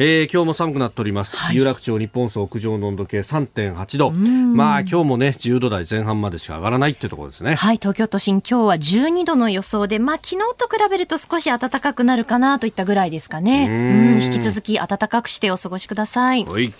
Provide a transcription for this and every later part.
えー、今日も寒くなっております、はい、有楽町日本層屋上の温度計3.8度まあ今日もね10度台前半までしか上がらないっていうところですね。はい東京都心今日は12度の予想でまあ昨日と比べると少し暖かくなるかなといったぐらいですかねうん引き続き暖かくしてお過ごしくださいはい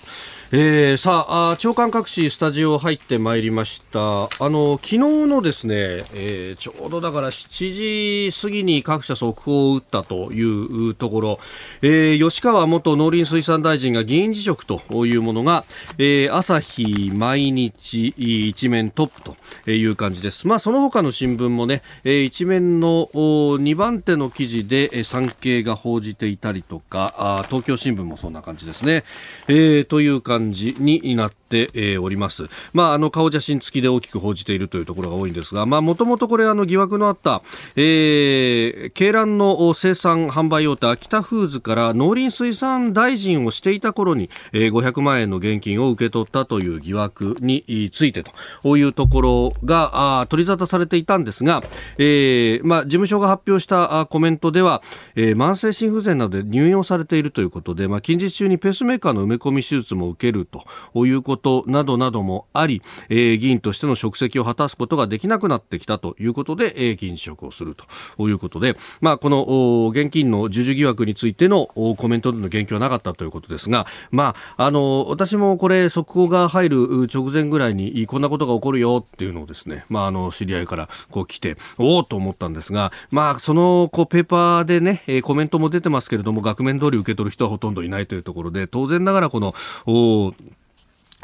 えー、さあ長官各紙スタジオ入ってまいりました。あの昨日のですね、えー、ちょうどだから7時過ぎに各社速報を打ったというところ、えー、吉川元農林水産大臣が議員辞職というものが、えー、朝日毎日一面トップという感じです。まあその他の新聞もね、えー、一面の2番手の記事で産経が報じていたりとかあ東京新聞もそんな感じですね、えー、という感感じになっております。まあ、あの、顔写真付きで大きく報じているというところが多いんですが、まあ、もともとこれ、あの、疑惑のあった、えー、鶏卵の生産販売大手、秋田フーズから農林水産大臣をしていた頃に、えー、500万円の現金を受け取ったという疑惑についてというところが、あ取り沙汰されていたんですが、えー、まあ、事務所が発表したコメントでは、えー、慢性心不全などで入院をされているということで、まあ、近日中にペースメーカーの埋め込み手術も受けるということとなどなどもあり、えー、議員としての職責を果たすことができなくなってきたということで、えー、議員辞職をするということで、まあ、この現金の授受疑惑についてのコメントでの言及はなかったということですが、まあ、あの私もこれ速報が入る直前ぐらいにこんなことが起こるよっていうのをですね、まあ、あの知り合いからこう来ておおと思ったんですが、まあ、そのこうペーパーでねコメントも出てますけれども額面通り受け取る人はほとんどいないというところで当然ながらこのお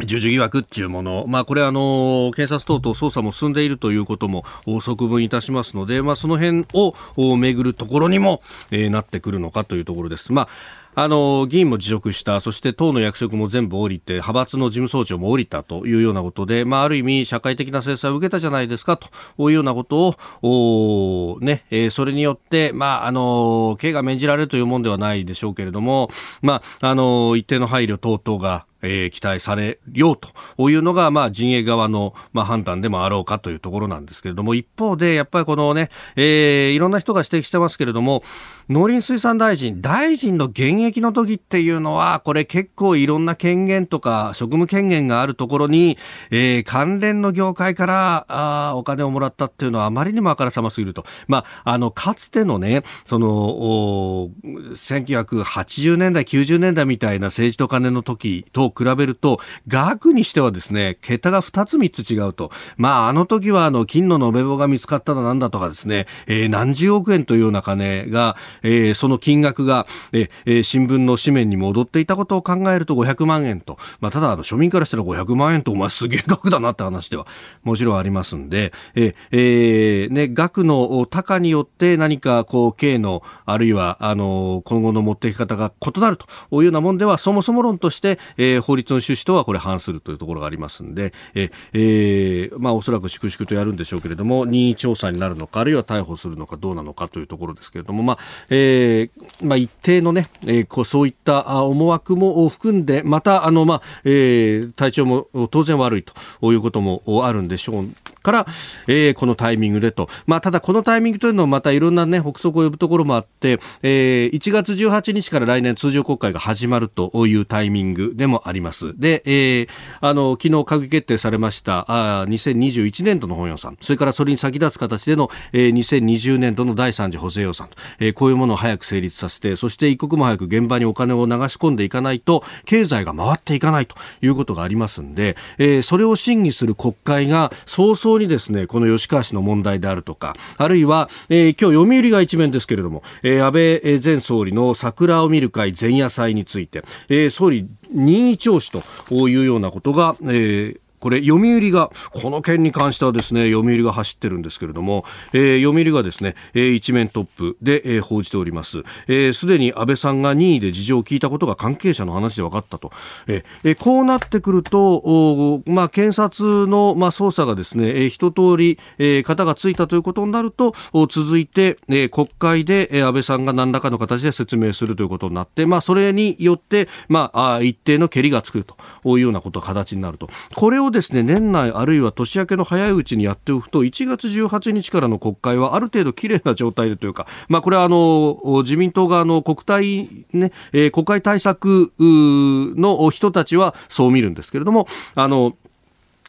従事疑惑っていうもの、まあ、これあの、検察等々捜査も進んでいるということも側分いたしますので、まあ、その辺をめぐるところにも、えー、なってくるのかというところです。まああの議員も辞職した、そして党の役職も全部降りて、派閥の事務総長も降りたというようなことで、まあ、ある意味、社会的な制裁を受けたじゃないですかというようなことを、ねえー、それによって、まあ、あの刑が免じられるというものではないでしょうけれども、まあ、あの一定の配慮等々がえー、期待されようというのが、まあ、陣営側の、まあ、判断でもあろうかというところなんですけれども、一方で、やっぱりこのね、えー、いろんな人が指摘してますけれども、農林水産大臣、大臣の現役の時っていうのは、これ結構いろんな権限とか職務権限があるところに、えー、関連の業界からあお金をもらったっていうのはあまりにもあからさますぎると。まあ、あの、かつてのね、その、1980年代、90年代みたいな政治と金の時と比べると、額にしてはですね、桁が2つ3つ違うと。まあ、あの時はあの、金の延べ棒が見つかっただなんだとかですね、えー、何十億円というような金が、えー、その金額が、えー、新聞の紙面に戻っていたことを考えると500万円と。まあ、ただ、あの、庶民からしたら500万円とお前すげえ額だなって話では、もちろんありますんで、ええー、ね、額の高によって何か、こう、刑の、あるいは、あの、今後の持っていき方が異なるというようなもんでは、そもそも論として、えー、法律の趣旨とはこれ反するというところがありますんで、ええー、まあおそらく粛々とやるんでしょうけれども、任意調査になるのか、あるいは逮捕するのかどうなのかというところですけれども、まあ、えー、まあ一定のね、えー、こうそういった思惑も含んで、また、あの、まあ、えー、体調も当然悪いということもあるんでしょうから、えー、このタイミングでと。まあ、ただこのタイミングというのはまたいろんなね、憶測を呼ぶところもあって、えー、1月18日から来年通常国会が始まるというタイミングでもありります。で、えー、あの、昨日閣議決定されました、あ2021年度の本予算、それからそれに先立つ形での、えー、2020年度の第3次補正予算、えー、こういうものを早く成立させて、そして一刻も早く現場にお金を流し込んでいかないと、経済が回っていかないということがありますんで、えー、それを審議する国会が早々にですね、この吉川氏の問題であるとか、あるいは、えー、今日読売が一面ですけれども、えー、安倍前総理の桜を見る会前夜祭について、えー、総理任意聴取というようなことが、えーこれ読売がこの件に関してはですね読売が走ってるんですけれども、えー、読売がですね、えー、一面トップで、えー、報じております。すで、えー、に安倍さんが任意で事情を聞いたことが関係者の話で分かったと、えー、こうなってくると、まあ、検察の、まあ、捜査がですね、えー、一通り、えー、型がついたということになると続いて、えー、国会で、えー、安倍さんが何らかの形で説明するということになって、まあ、それによって、まあ、一定のけりがつくというようなこと形になると。これをですね年内あるいは年明けの早いうちにやっておくと1月18日からの国会はある程度きれいな状態でというか、まあ、これはあの自民党側の国対、ねえー、国会対策の人たちはそう見るんですけれども、あの、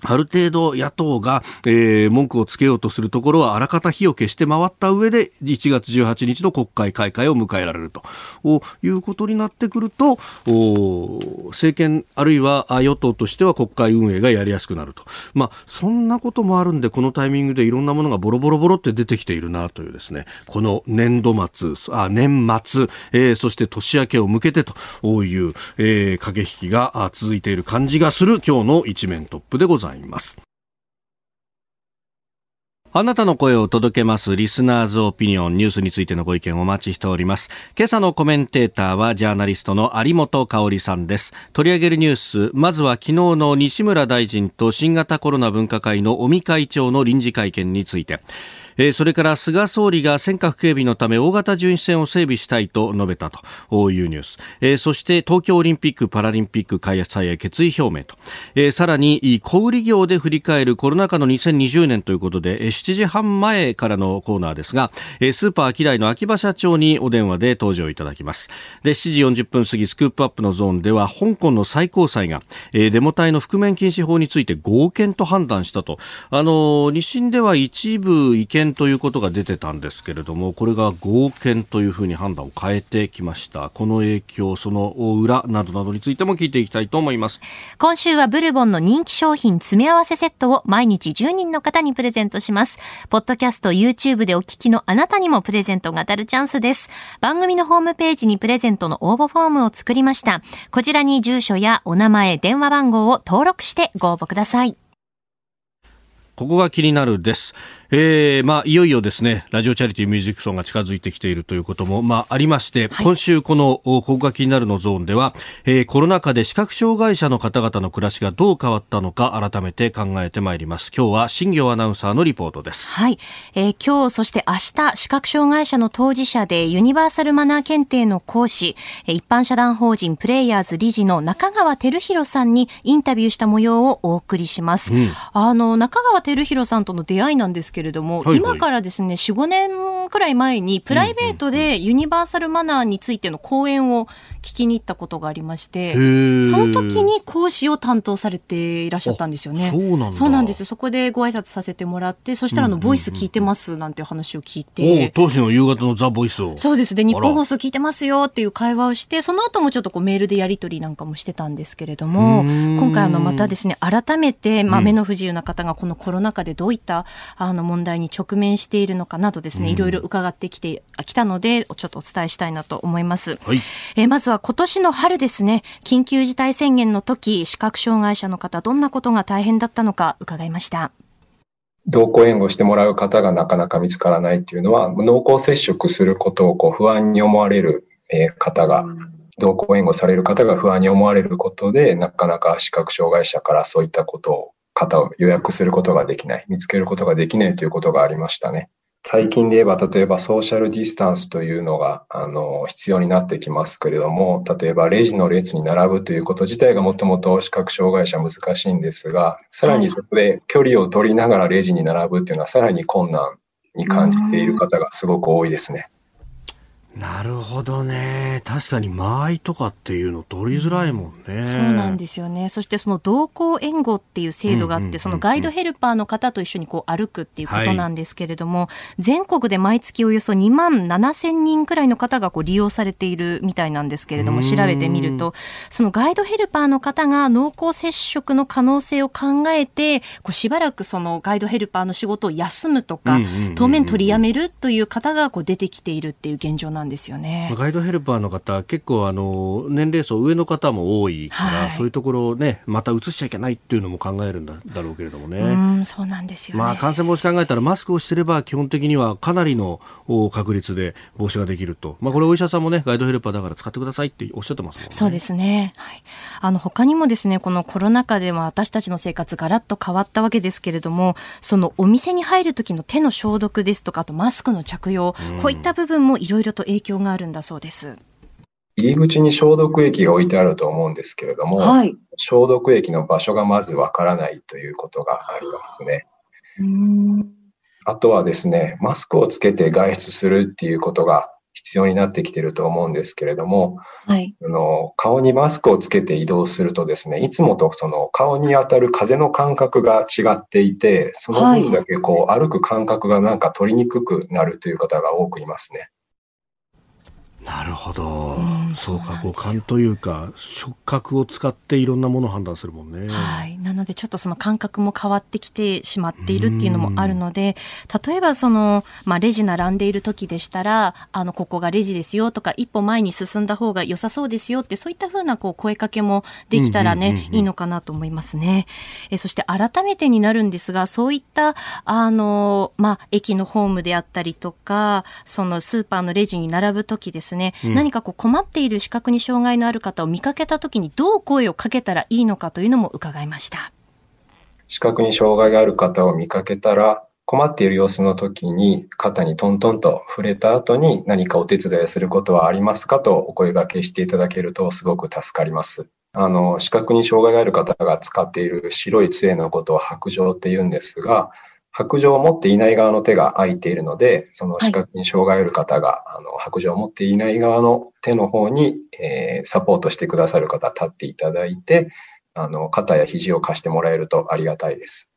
ある程度野党が、えー、文句をつけようとするところはあらかた火を消して回った上で1月18日の国会開会を迎えられると。いうことになってくると政権あるいは与党としては国会運営がやりやすくなると、まあ、そんなこともあるんでこのタイミングでいろんなものがボロボロボロって出てきているなというですね。この年度末あ年末、えー、そして年明けを向けてという、えー、駆け引きが続いている感じがする今日の一面トップでございます。います。あなたの声を届けますリスナーズオピニオンニュースについてのご意見をお待ちしております。今朝のコメンテーターはジャーナリストの有本香里さんです。取り上げるニュース、まずは昨日の西村大臣と新型コロナ分科会の尾身会長の臨時会見について。えー、それから菅総理が尖閣警備のため大型巡視船を整備したいと述べたというニュース、えー、そして東京オリンピック・パラリンピック開催へ決意表明と、えー、さらに小売業で振り返るコロナ禍の2020年ということで、え、7時半前からのコーナーですが、え、スーパーアキダイの秋葉社長にお電話で登場いただきます。で7時40分過ぎスクープアップのゾーンでは香港の最高裁が、え、デモ隊の覆面禁止法について合憲と判断したと。あの日清では一部違憲ということが出てたんですけれどもこれが合憲というふうに判断を変えてきました。この影響その裏などなどについても聞いていきたいと思います。今週はブルボンの人気商品詰め合わせセットを毎日10人の方にプレゼントします。ポッドキャスト YouTube でお聞きのあなたにもプレゼントが当たるチャンスです。番組のホームページにプレゼントの応募フォームを作りました。こちらに住所やお名前電話番号を登録してご応募ください。ここが気になるです。えー、まあ、いよいよですね、ラジオチャリティーミュージックソンが近づいてきているということも、まあ、ありまして、はい、今週この、ここが気になるのゾーンでは、えー、コロナ禍で視覚障害者の方々の暮らしがどう変わったのか、改めて考えてまいります。今日は、新業アナウンサーのリポートです。はい。えー、今日、そして明日、視覚障害者の当事者で、ユニバーサルマナー検定の講師、一般社団法人プレイヤーズ理事の中川照弘さんにインタビューした模様をお送りします。うん、あの、中川照弘さんとの出会いなんですけれども、はいはい、今からですね、4、5年くらい前に、プライベートでユニバーサルマナーについての講演を聞きに行ったことがありまして、その時に講師を担当されていらっしゃったんですよね。そうなんですそこでご挨拶させてもらって、そしたらあの、ボイス聞いてますなんていう話を聞いて。当時の夕方のザ・ボイスを。そうです。で、日本放送聞いてますよっていう会話をして、その後もちょっとこうメールでやり取りなんかもしてたんですけれども、今回あの、またですね、改めて、まあ、目の不自由な方がこのコロナ禍でどういったあの問題に直面しているのかなどですね、いろいろ伺ってきてきたので、ちょっとお伝えしたいなと思います。はい、えまずは今年の春ですね、緊急事態宣言の時、視覚障害者の方、どんなことが大変だったのか伺いました。同行援護してもらう方がなかなか見つからないっていうのは、濃厚接触することをこう不安に思われる方が、同行援護される方が不安に思われることで、なかなか視覚障害者からそういったことを、方を予約することができない、見つけることができないということがありましたね。最近で言えば、例えばソーシャルディスタンスというのが、あの、必要になってきますけれども、例えばレジの列に並ぶということ自体がもともと視覚障害者難しいんですが、さらにそこで距離を取りながらレジに並ぶっていうのはさらに困難に感じている方がすごく多いですね。なるほどね。確かに間合いとかっていうの取りづらいもんね。そうなんですよね。そしてその同行援護っていう制度があって、そのガイドヘルパーの方と一緒にこう歩くっていうことなんですけれども、はい、全国で毎月およそ2万7千人くらいの方がこう利用されているみたいなんですけれども、調べてみると、そのガイドヘルパーの方が濃厚接触の可能性を考えて、こうしばらくそのガイドヘルパーの仕事を休むとか、当面取りやめるという方がこう出てきているっていう現状なんですなんですよね。ガイドヘルパーの方、結構あの年齢層上の方も多いから、はい、そういうところをね、また移しちゃいけないっていうのも考えるんだだろうけれどもね。うん、そうなんですよ、ね、まあ感染防止考えたらマスクをしてれば基本的にはかなりの確率で防止ができると。まあこれお医者さんもね、ガイドヘルパーだから使ってくださいっておっしゃってますね。そうですね。はい。あの他にもですね、このコロナ禍では私たちの生活ガラッと変わったわけですけれども、そのお店に入る時の手の消毒ですとか、あとマスクの着用、うん、こういった部分もいろいろと影響があるんだそうです。入り口に消毒液が置いてあると思うんですけれども、はい、消毒液の場所がまずわからないということがありますね。あとはですね、マスクをつけて外出するっていうことが必要になってきてると思うんですけれども、はい、あの顔にマスクをつけて移動するとですね、いつもとその顔に当たる風の感覚が違っていて、その分だけこう歩く感覚がなんか取りにくくなるという方が多くいますね。なるほど、うん、そうか五感というか触覚を使っていろんなものを判断するもんね。はい、なのでちょっとその感覚も変わってきてしまっているっていうのもあるので例えばその、まあ、レジ並んでいる時でしたらあのここがレジですよとか一歩前に進んだ方が良さそうですよってそういったふうなこう声かけもできたらね、いいのかなと思いますね。えそして改めてになるんですがそういったあの、まあ、駅のホームであったりとかそのスーパーのレジに並ぶ時ですね、うん、何かこう困っている視覚に障害のある方を見かけた時にどう声をかけたらいいのかというのも伺いました。視覚に障害がある方を見かけたら困っている様子の時に肩にトントンと触れた後に何かお手伝いすることはありますかとお声掛けしていただけるとすごく助かります。あの、視覚に障害がある方が使っている白い杖のことを白状って言うんですが、白状を持っていない側の手が空いているので、その視覚に障害ある方が、はい、あの白状を持っていない側の手の方に、えー、サポートしてくださる方立っていただいて、あの肩や肘を貸してもらえるとありがたいです。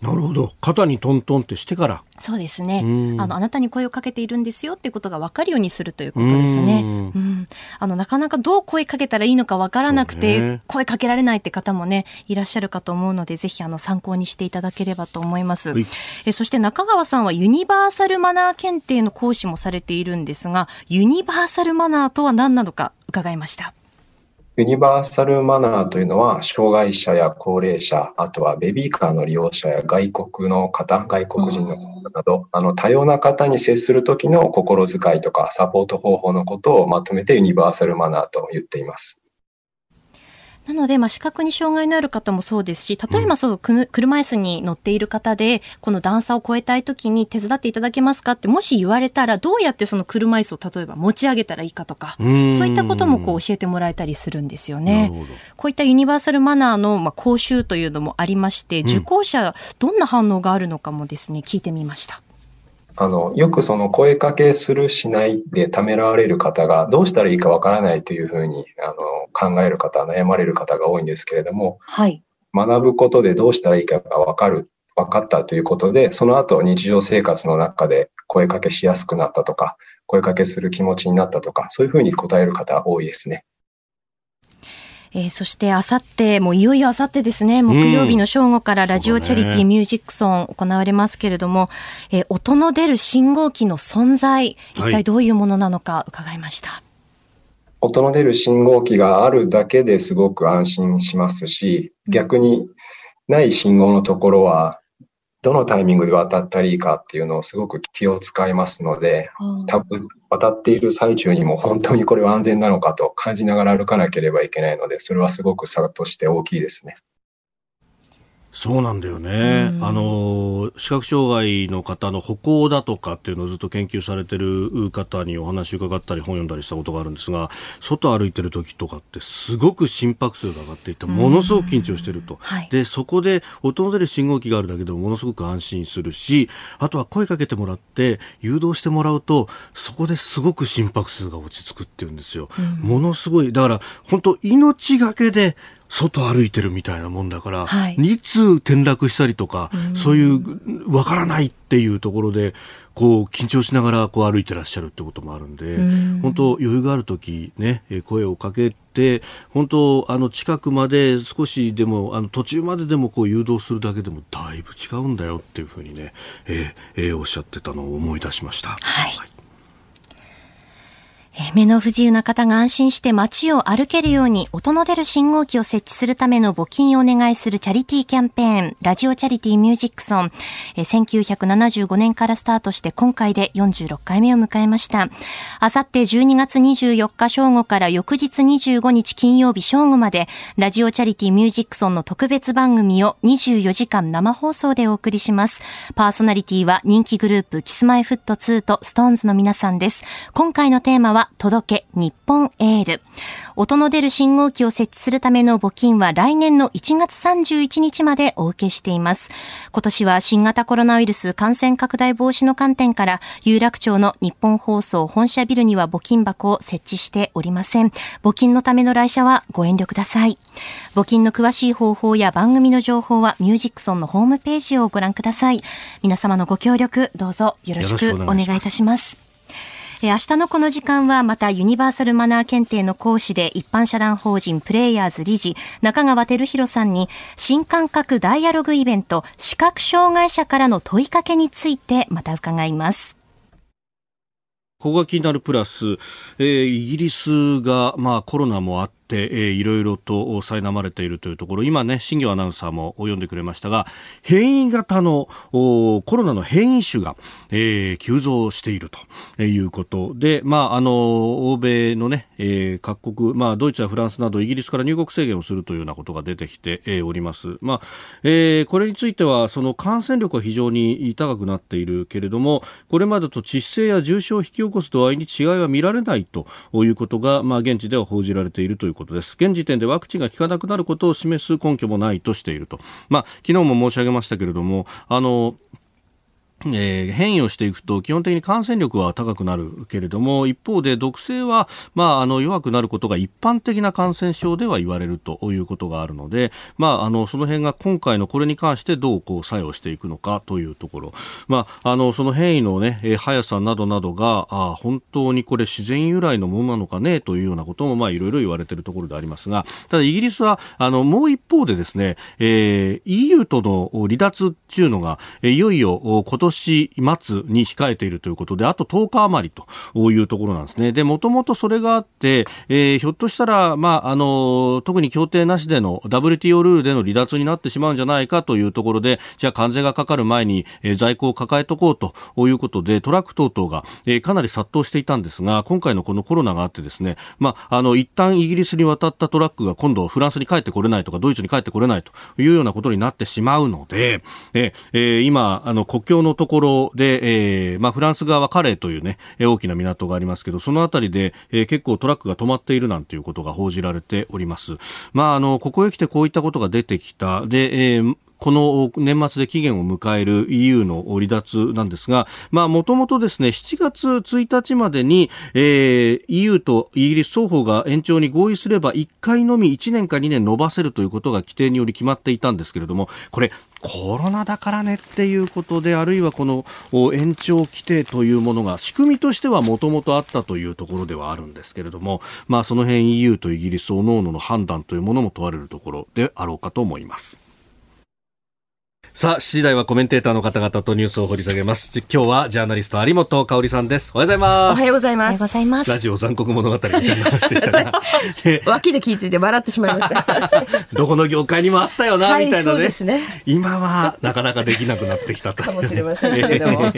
なるほど。肩にトントンってしてから。そうですね。あのあなたに声をかけているんですよっていうことが分かるようにするということですね。うん。あのなかなかどう声かけたらいいのか分からなくて、ね、声かけられないって方もねいらっしゃるかと思うのでぜひあの参考にしていただければと思います、はい、えそして中川さんはユニバーサルマナー検定の講師もされているんですがユニバーサルマナーとは何なのか伺いましたユニバーサルマナーというのは、障害者や高齢者、あとはベビーカーの利用者や外国の方、外国人の方など、あの多様な方に接するときの心遣いとかサポート方法のことをまとめてユニバーサルマナーと言っています。なので、まあ、視覚に障害のある方もそうですし、例えばそう、車椅子に乗っている方で、この段差を越えたいときに手伝っていただけますかって、もし言われたら、どうやってその車椅子を例えば持ち上げたらいいかとか、そういったこともこう教えてもらえたりするんですよね。こういったユニバーサルマナーの、まあ、講習というのもありまして、受講者、どんな反応があるのかもですね、聞いてみました。あの、よくその声かけするしないでためらわれる方がどうしたらいいかわからないというふうにあの考える方、悩まれる方が多いんですけれども、はい、学ぶことでどうしたらいいかがわかる、分かったということで、その後日常生活の中で声かけしやすくなったとか、声かけする気持ちになったとか、そういうふうに答える方多いですね。えー、そしてあさって、もういよいよあさってですね、木曜日の正午からラジオチャリティーミュージックソン行われますけれども、ね、えー、音の出る信号機の存在、一体どういうものなのか伺いました。はい音の出る信号機があるだけですごく安心しますし、逆にない信号のところはどのタイミングで渡ったらいいかっていうのをすごく気を使いますので、多分渡っている最中にも本当にこれは安全なのかと感じながら歩かなければいけないので、それはすごく差として大きいですね。そうなんだよね、あの視覚障害の方の歩行だとかっていうのをずっと研究されてる方にお話伺ったり本読んだりしたことがあるんですが外歩いてる時とかってすごく心拍数が上がっていてものすごく緊張してると、はい、でそこで音の出る信号機があるだけでもものすごく安心するしあとは声かけてもらって誘導してもらうとそこですごく心拍数が落ち着くっていうんですよ、ものすごいだから本当命がけで外歩いてるみたいなもんだから、はい、いつ転落したりとか、うん、そういうわからないっていうところでこう緊張しながらこう歩いてらっしゃるってこともあるんで、うん、本当余裕がある時ね声をかけて本当あの近くまで少しでもあの途中まででもこう誘導するだけでもだいぶ違うんだよっていうふうにね、えーえー、おっしゃってたのを思い出しました。はい、はい目の不自由な方が安心して街を歩けるように音の出る信号機を設置するための募金をお願いするチャリティーキャンペーン、ラジオチャリティーミュージックソン、1975年からスタートして今回で46回目を迎えました。あさって12月24日正午から翌日25日金曜日正午まで、ラジオチャリティーミュージックソンの特別番組を24時間生放送でお送りします。パーソナリティは人気グループキスマイフット2とストーンズの皆さんです。今回のテーマは届け日本エール。音の出る信号機を設置するための募金は来年の1月31日までお受けしています。今年は新型コロナウイルス感染拡大防止の観点から有楽町の日本放送本社ビルには募金箱を設置しておりません。募金のための来社はご遠慮ください。募金の詳しい方法や番組の情報はミュージックソンのホームページをご覧ください。皆様のご協力どうぞよろしくお願いいたします。え明日のこの時間はまたユニバーサルマナー検定の講師で一般社団法人プレイヤーズ理事中川照弘さんに新感覚ダイアログイベント視覚障害者からの問いかけについてまた伺います。ここが気になるプラス、えー、イギリスが、まあ、コロナもあって、えー、いろいろと苛まれているというところ、今ね、新業アナウンサーも読んでくれましたが、変異型のコロナの変異種が、えー、急増しているということで、まあ、あの、欧米のね、えー、各国、まあ、ドイツやフランスなどイギリスから入国制限をするというようなことが出てきて、えー、おります。まあ、えー、これについては、その感染力は非常に高くなっているけれども、これまでと致死性や重症を引き起こす度合いに違いは見られないということが、まあ、現地では報じられているということです。現時点でワクチンが効かなくなることを示す根拠もないとしていると。まあ、昨日も申し上げましたけれども、あの、えー、変異をしていくと基本的に感染力は高くなるけれども一方で毒性は、まあ、あの弱くなることが一般的な感染症では言われるということがあるので、まあ、あのその辺が今回のこれに関してどうこう作用していくのかというところ、まあ、あのその変異の、ね、速さなどなどがあ本当にこれ自然由来のものなのかねというようなこともいろいろ言われているところでありますが。ただイギリスはあのもう一方でですね、えー、EU との離脱というのがいよいよ今年年末に控えているということで、あと10日余りというところなんですね。で、もともとそれがあって、えー、ひょっとしたら、まあ、あの、特に協定なしでの WTO ルールでの離脱になってしまうんじゃないかというところで、じゃあ関税がかかる前に、えー、在庫を抱えとこうということで、トラック等々が、えー、かなり殺到していたんですが、今回のこのコロナがあってですね、まあ、あの、一旦イギリスに渡ったトラックが今度フランスに帰ってこれないとか、ドイツに帰ってこれないというようなことになってしまうので、えー、今、あの、国境のところで、えー、まあ、フランス側はカレーというね、大きな港がありますけど、そのあたりで、えー、結構トラックが止まっているなんていうことが報じられております。まあ、あの、ここへ来てこういったことが出てきた。で、えーこの年末で期限を迎える EU の離脱なんですが、まあ、もともとですね、7月1日までに、えー、EU とイギリス双方が延長に合意すれば、1回のみ1年か2年延ばせるということが規定により決まっていたんですけれども、これ、コロナだからねっていうことで、あるいはこの延長規定というものが仕組みとしてはもともとあったというところではあるんですけれども、まあその辺 EU とイギリスおのおのの判断というものも問われるところであろうかと思います。さあ、7時台はコメンテーターの方々とニュースを掘り下げます。今日はジャーナリスト有本香里さんです。おはようございます。おはようございます。おはようございます。ラジオ残酷物語みたいな話でしたが。脇で聞いてて笑ってしまいました。どこの業界にもあったよな、はい、みたいなね。ね今はなかなかできなくなってきたと。かもしれませんけれども。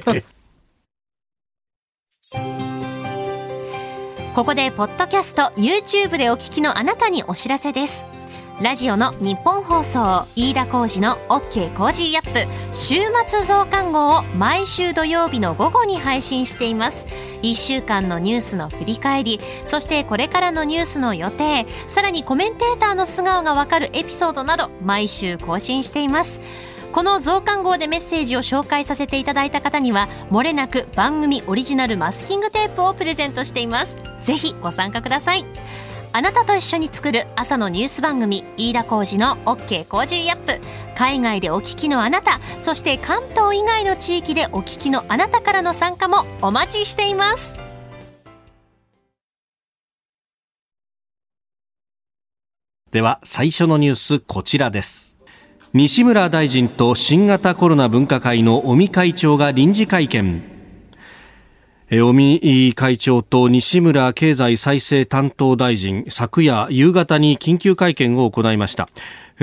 ここでポッドキャスト YouTube でお聞きのあなたにお知らせです。ラジオの日本放送飯田浩二の OK コージーアップ。週末増刊号を毎週土曜日の午後に配信しています。1週間のニュースの振り返りそしてこれからのニュースの予定さらにコメンテーターの素顔がわかるエピソードなど毎週更新しています。この増刊号でメッセージを紹介させていただいた方にはもれなく番組オリジナルマスキングテープをプレゼントしています。ぜひご参加ください。あなたと一緒に作る朝のニュース番組飯田浩二の OK コージーアップ。海外でお聞きのあなたそして関東以外の地域でお聞きのあなたからの参加もお待ちしています。では最初のニュースこちらです。西村大臣と新型コロナ分科会の尾身会長が臨時会見。尾身会長と西村経済再生担当大臣昨夜夕方に緊急会見を行いました。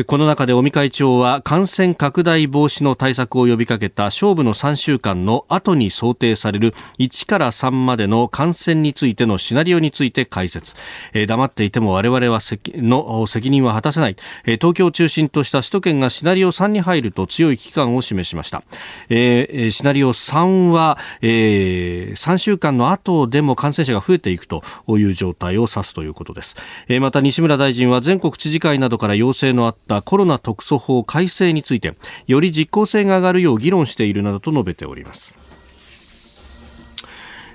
この中で尾身会長は感染拡大防止の対策を呼びかけた勝負の3週間の後に想定される1から3までの感染についてのシナリオについて解説、黙っていても我々はの責任は果たせない、東京を中心とした首都圏がシナリオ3に入ると強い危機感を示しました、シナリオ3は、え、3週間の後でも感染者が増えていくという状態を指すということです、また西村大臣は全国知事会などから要請のあったったコロナ特措法改正についてより実効性が上がるよう議論しているなどと述べております。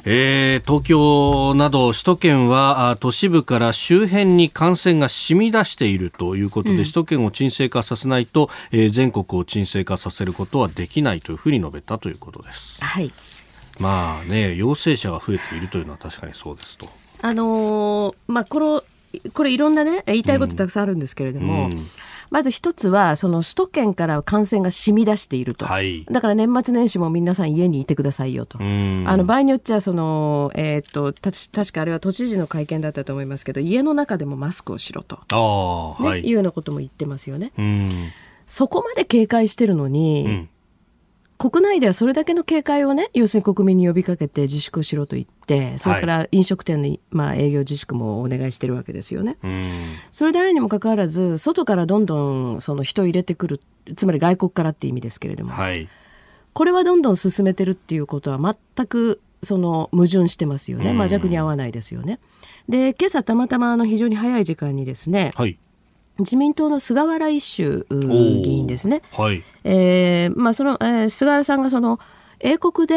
えー、東京など首都圏は都市部から周辺に感染が染み出しているということで、うん、首都圏を沈静化させないと、えー、全国を沈静化させることはできないというふうに述べたということです。はい。まあね、陽性者が増えているというのは確かにそうですと。あのー、まあこのこれいろんなね言いたいことたくさんあるんですけれども。うんうんまず一つは、その首都圏から感染が染み出していると。はい、だから年末年始も皆さん家にいてくださいよと。あの場合によっちゃ、その、えっ、と、た確かあれは都知事の会見だったと思いますけど、家の中でもマスクをしろと。ね、はい、いうようなことも言ってますよね。そこまで警戒してるのに、うん国内ではそれだけの警戒をね、要するに国民に呼びかけて自粛をしろと言って、それから飲食店の、まあ、営業自粛もお願いしてるわけですよね。それであるにもかかわらず、外からどんどんその人を入れてくる、つまり外国からって意味ですけれども、はい、これはどんどん進めてるっていうことは全くその矛盾してますよね。真逆に合わないですよね。で、今朝たまたまあの非常に早い時間にですね、はい自民党の菅原一秀議員ですね。はい。えー、まあその、えー、菅原さんがその英国で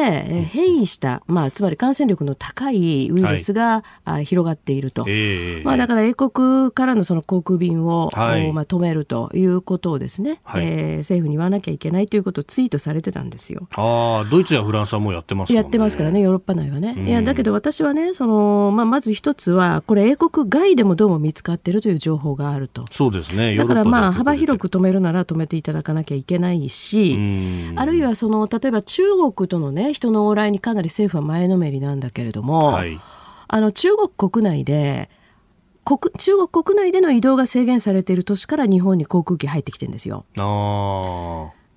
変異した、まあ、つまり感染力の高いウイルスが、はい、広がっていると、えー、まあ、だから英国からのその航空便を、はい、まあ、止めるということをですね、はい、えー、政府に言わなきゃいけないということをツイートされてたんですよ。あドイツやフランスはもうやってます、ね、やってますからね、ヨーロッパ内はね。いやだけど私はね、そのまあ、まず一つは、これ、英国外でもどうも見つかっているという情報があると。そうですねだからまあ幅広く止めるなら止めていただかなきゃいけないし、あるいはその例えば中国国とのね人の往来にかなり政府は前のめりなんだけれども、はい、あの中国国内で国中国国内での移動が制限されている都市から日本に航空機入ってきてるんですよ。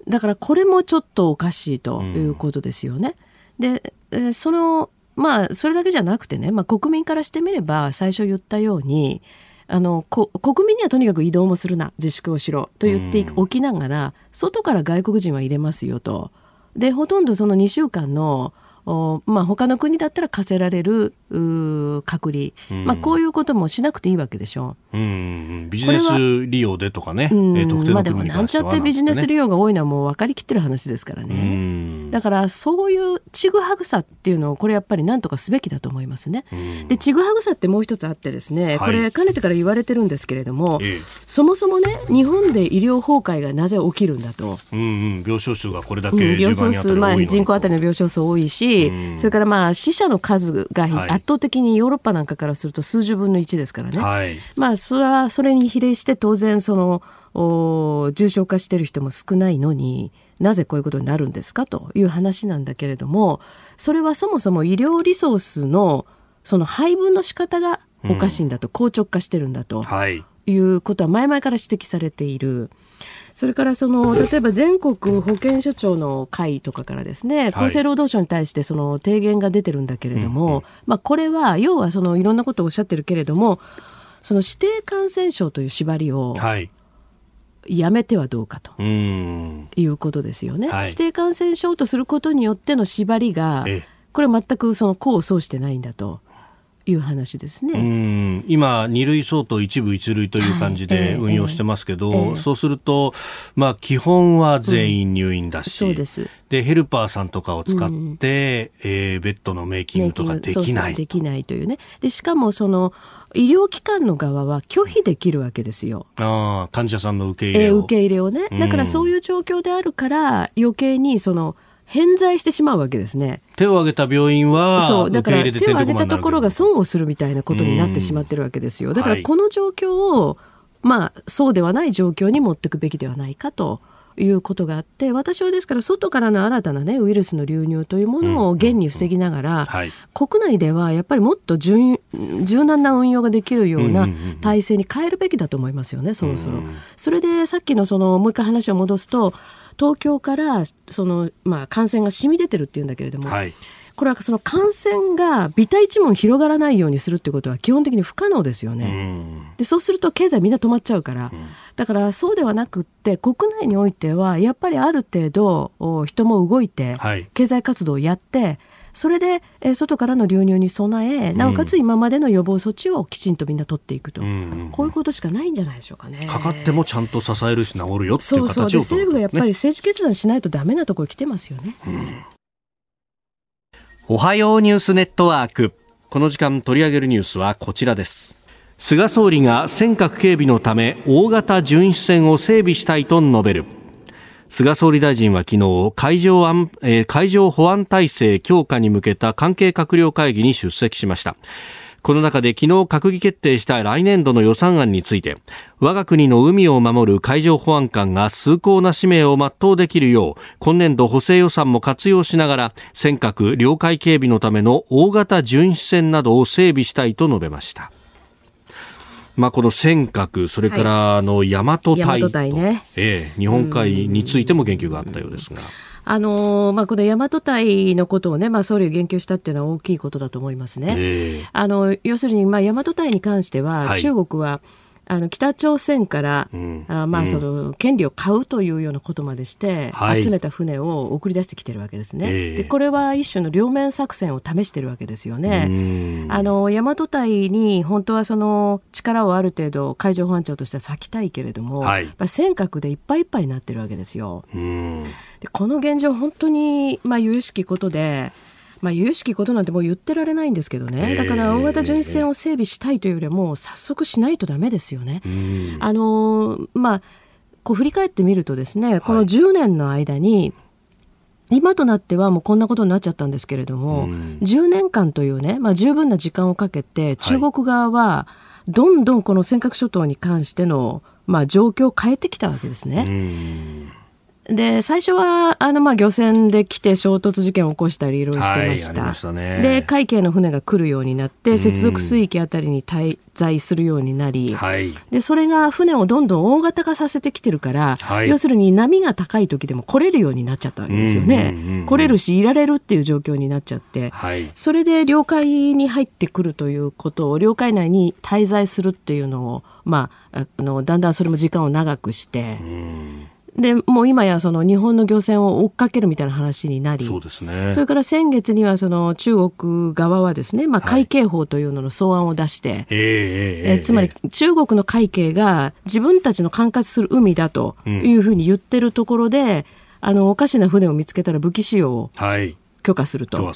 だからこれもちょっとおかしいということですよね。うん、でそのまあそれだけじゃなくてね、まあ、国民からしてみれば最初言ったようにあの国民にはとにかく移動もするな自粛をしろと言っておきながら、うん、外から外国人は入れますよと。でほとんどその2週間のまあ、他の国だったら課せられる隔離、うん、まあ、こういうこともしなくていいわけでしょ。う。うん、ビジネス利用でとかね、うん、特定のまあ、でもなんちゃってビジネス利用が多いのはもう分かりきってる話ですからね。うん、だからそういうちぐはぐさっていうのをこれやっぱりなんとかすべきだと思いますね。でちぐはぐさってもう一つあってですね、これかねてから言われてるんですけれども、そもそもね日本で医療崩壊がなぜ起きるんだと。うんうん、病床数がこれだけ、病床数、まあ、人口当たりの病床数多いし、それからまあ死者の数が圧倒的にヨーロッパなんかからすると数十分の1ですからね、はい、まあそれはそれに比例して当然その重症化している人も少ないのになぜこういうことになるんですかという話なんだけれどもそれはそもそも医療リソースのその配分の仕方がおかしいんだと、うん、硬直化してるんだと、はい、いうことは前々から指摘されている。それからその例えば全国保健所長の会とかからですね、厚生労働省に対してその提言が出てるんだけれども、まあ、これは要はそのいろんなことをおっしゃってるけれどもその指定感染症という縛りを、やめてはどうかと。いうことですよね、はい、指定感染症とすることによっての縛りが、これ全くその功を奏してないんだと。いう話ですね。今、二類相当一部一類という感じで運用してますけど、はいえーえ。ー、そうすると、まあ、基本は全員入院だし、うん、そうです。でヘルパーさんとかを使って、うん、えー、ベッドのメイキングとかできない。できないというね。でしかもその医療機関の側は拒否できるわけですよ。あ患者さんの受け入れを、えー、受け入れをね。だからそういう状況であるから余計にその偏在してしまうわけですね。手を挙げた病院はそうだから手を挙げたところが損をするみたいなことになってしまってるわけですよ。だからこの状況を、まあそうではない状況に持っていくべきではないかということがあって私はですから外からの新たな、ね、ウイルスの流入というものを現に防ぎながら、国内ではやっぱりもっと柔軟な運用ができるような体制に変えるべきだと思いますよね、そろそろ。それでさっきのそのもう一回話を戻すと東京からその、まあ、感染が染み出てるっていうんだけれども、はい、これはその感染が微体一問広がらないようにするってことは基本的に不可能ですよね。でそうすると経済みんな止まっちゃうから、だからそうではなくって国内においてはやっぱりある程度人も動いて経済活動をやって、はいそれで、えー、外からの流入に備えなおかつ今までの予防措置をきちんとみんな取っていくと、うん、こういうことしかないんじゃないでしょうかね。かかってもちゃんと支えるし治るよっていう形をそうそう。政府がやっぱり政治決断しないとダメなところ来てますよね。うん、おはようニュースネットワークこの時間取り上げるニュースはこちらです。菅総理が尖閣警備のため大型巡視船を整備したいと述べる。菅総理大臣は昨日海上安、えー、海上保安体制強化に向けた関係閣僚会議に出席しましたこの中で昨日閣議決定した来年度の予算案について我が国の海を守る海上保安官が崇高な使命を全うできるよう今年度補正予算も活用しながら尖閣領海警備のための大型巡視船などを整備したいと述べました。まあ、この尖閣、それからあの大和隊ね。ええ、日本海についても言及があったようですが。あのまあ、この大和隊のことをね、まあ、総理が言及したっていうのは大きいことだと思いますね。えー、あの要するに、まあ、大和隊に関しては、中国は、あの北朝鮮から、うん、あまあその権利を買うというようなことまでして、集めた船を送り出してきてるわけですね。でこれは一種の両面作戦を試してるわけですよね。あの大和隊に本当はその力をある程度海上保安庁としては割きたいけれども、はい、尖閣でいっぱいいっぱいになってるわけですよ。でこの現状本当にまあ有しきことで。まあ、有識ことなんてもう言ってられないんですけどね、だから大型巡視船を整備したいというよりは、もう早速しないとだめですよね。あのまあ、こう振り返ってみるとですね、この10年の間に、今となってはもうこんなことになっちゃったんですけれども、うん、10年間というね、まあ、十分な時間をかけて、中国側はどんどんこの尖閣諸島に関しての、まあ、状況を変えてきたわけですね。で、最初は、あの、まあ、漁船で来て衝突事件を起こしたりいろいろしてました。はい、したね、で、海警の船が来るようになって、接続水域あたりに滞在するようになり、はい、で、それが船をどんどん大型化させてきてるから、はい、要するに波が高い時でも来れるようになっちゃったわけですよね。来れるし、いられるっていう状況になっちゃって、はい、それで領海に入ってくるということを、領海内に滞在するっていうのを、まあ、あの、だんだんそれも時間を長くして、でもう今やその日本の漁船を追っかけるみたいな話になりそうですね。それから先月にはその中国側はですね、まあ、海警法というのの草案を出して、はい、えー、えー、つまり中国の海警が自分たちの管轄する海だというふうに言ってるところで、うん、あのおかしな船を見つけたら武器使用を許可すると。はい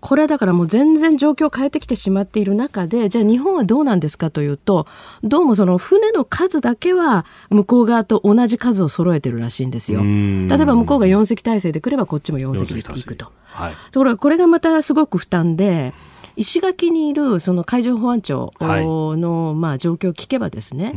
これはだからもう全然状況を変えてきてしまっている中で、じゃあ日本はどうなんですかというと、どうもその船の数だけは向こう側と同じ数を揃えてるらしいんですよ。例えば向こうが4隻体制で来ればこっちも4隻で行くと。はい、ところがこれがまたすごく負担で、石垣にいるその海上保安庁の、まあ状況を聞けばですね、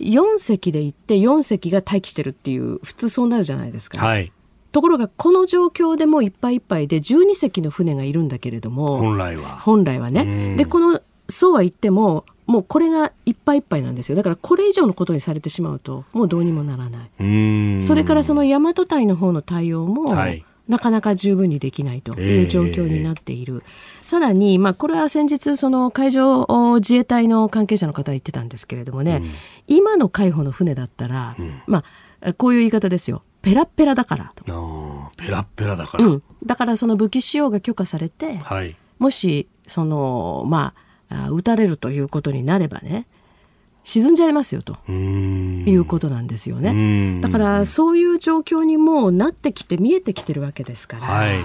4隻で行って4隻が待機してるっていう普通そうなるじゃないですか。はいところがこの状況でもいっぱいいっぱいで12隻の船がいるんだけれども本来は。本来はね。でこのそうは言ってももうこれがいっぱいいっぱいなんですよ。だからこれ以上のことにされてしまうともうどうにもならない。それからその大和隊の方の対応も、はい。なかなか十分にできないという状況になっている、えー、さらに、まあ、これは先日その海上自衛隊の関係者の方が言ってたんですけれどもね、うん、今の海保の船だったら、うん、まあ、こういう言い方ですよペラペラだからと。ペラペラだから、うん、だからその武器使用が許可されて、はい、もしそのまあ撃たれるということになればね沈んじゃいますよということなんですよね。だからそういう状況にもうなってきて見えてきてるわけですから、はい、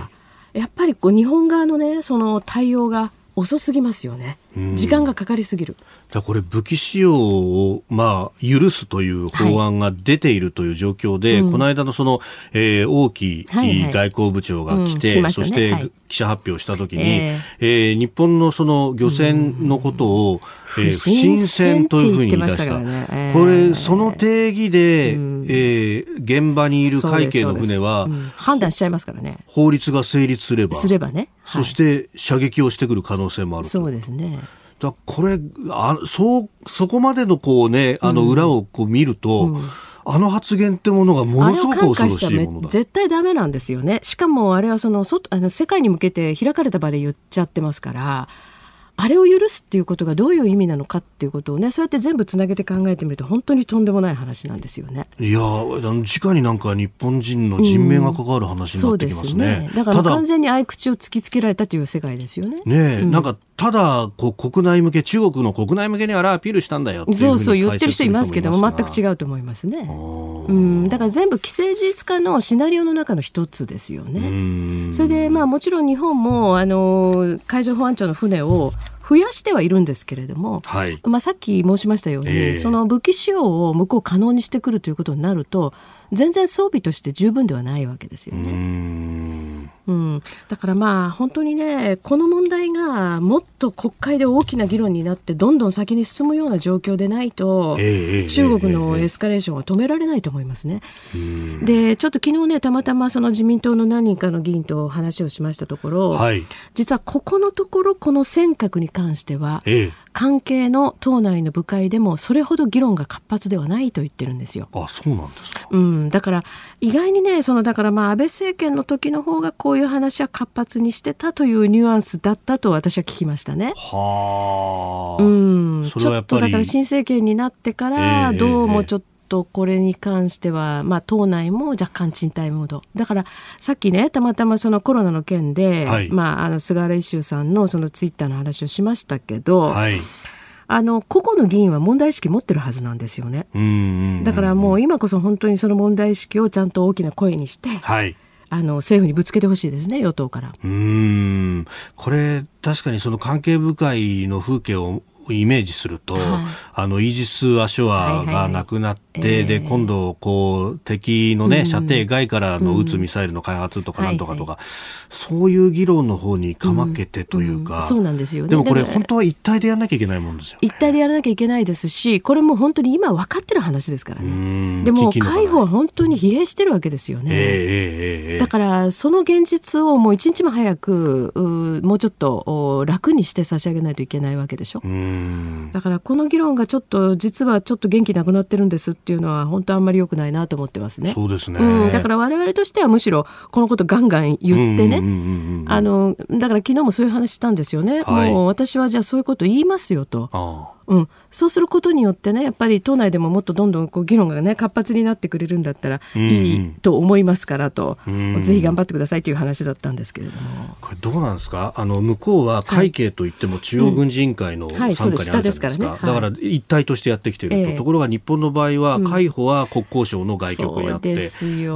やっぱりこう日本側のねその対応が遅すぎますよね。時間がかかりすぎる。だこれ武器使用を、まあ、許すという法案が出ているという状況で、はいうん、この間のその、えー、王毅外交部長が来て、はいはいうんね、そして記者発表したときに、えー、えー、日本のその漁船のことを、うん、えー、不審船というふうに言い出した。ね。えー、これ、その定義で、うん、えー、現場にいる海警の船は、判断しちゃいますからね。法律が成立すれば。すればね。そして射撃をしてくる可能性もあるそうですね。だこれあそうそこまでのこうねあの裏をこう見ると、うんうんあの発言ってものがものすごく恐ろしいものだ。絶対ダメなんですよね。しかもあれはその外あの世界に向けて開かれた場で言っちゃってますから。あれを許すっていうことがどういう意味なのかっていうことをねそうやって全部つなげて考えてみると本当にとんでもない話なんですよね。いや直になんか日本人の人命が関わる話になってきますね。うん、ねだから完全に合口を突きつけられたという世界ですよね。ね、うん、なんかただこう国内向け中国の国内向けにあれアピールしたんだよそうそう言ってる人いますけども全く違うと思いますね。うん、だから全部既成事実化のシナリオの中の一つですよね。それでまあもちろん日本もあの海上保安庁の船を増やしてはいるんですけれども、はい、まあ、さっき申しましたように、えー、その武器使用を向こう可能にしてくるということになると全然装備として十分ではないわけですよね。うん、だからまあ本当にねこの問題がもっと国会で大きな議論になってどんどん先に進むような状況でないと、えー、中国のエスカレーションは止められないと思いますね。えー、でちょっと昨日ねたまたまその自民党の何人かの議員と話をしましたところ、はい、実はここのところこの尖閣に関しては、えー、関係の党内の部会でもそれほど議論が活発ではないと言ってるんですよ。あそうなんですか、うん、だから意外にねそのだからまあ安倍政権の時の方がこういう話は活発にしてたというニュアンスだったと私は聞きましたね。はあ、うん、ちょっとだから新政権になってからどうもちょっととこれに関しては、まあ、党内も若干賃貸モード。だからさっきねたまたまそのコロナの件で、はい、まあ、あの菅原一秀さんのそのツイッターの話をしましたけど、はい、あの個々の議員は問題意識持ってるはずなんですよね。だからもう今こそ本当にその問題意識をちゃんと大きな声にして、はいあの政府にぶつけてほしいですね、与党から。うん。これ、確かにその関係部会の風景をイメージすると、はい、あのイージス・アショアがなくなっで今度こう敵のね、射程外からの撃つミサイルの開発とかなんとかとか、うんそういう議論の方にかまけてというか、そうなんですよ、ね、でもこれ本当は一体でやらなきゃいけないもんですよ、ね、一体でやらなきゃいけないですしこれも本当に今分かってる話ですからね。でも海保は本当に疲弊してるわけですよね、だからその現実をもう一日も早くもうちょっと楽にして差し上げないといけないわけでしょ。うん。だからこの議論がちょっと実はちょっと元気なくなってるんですっていうのは本当あんまり良くないなと思ってますね。そうですね、うん、だから我々としてはむしろこのことガンガン言ってね、あのだから昨日もそういう話したんですよね。はい、もう私はじゃあそういうこと言いますよと。うん、そうすることによってねやっぱり党内でももっとどんどんこう議論がね活発になってくれるんだったらいいと思いますからと、うん。ぜひ頑張ってくださいという話だったんですけれども。これどうなんですか？あの向こうは会計といっても中央軍事委員会の傘下にあるじゃないですか、はいはい、だから一体としてやってきていると、えー、ところが日本の場合は海保は国交省の外局にあって、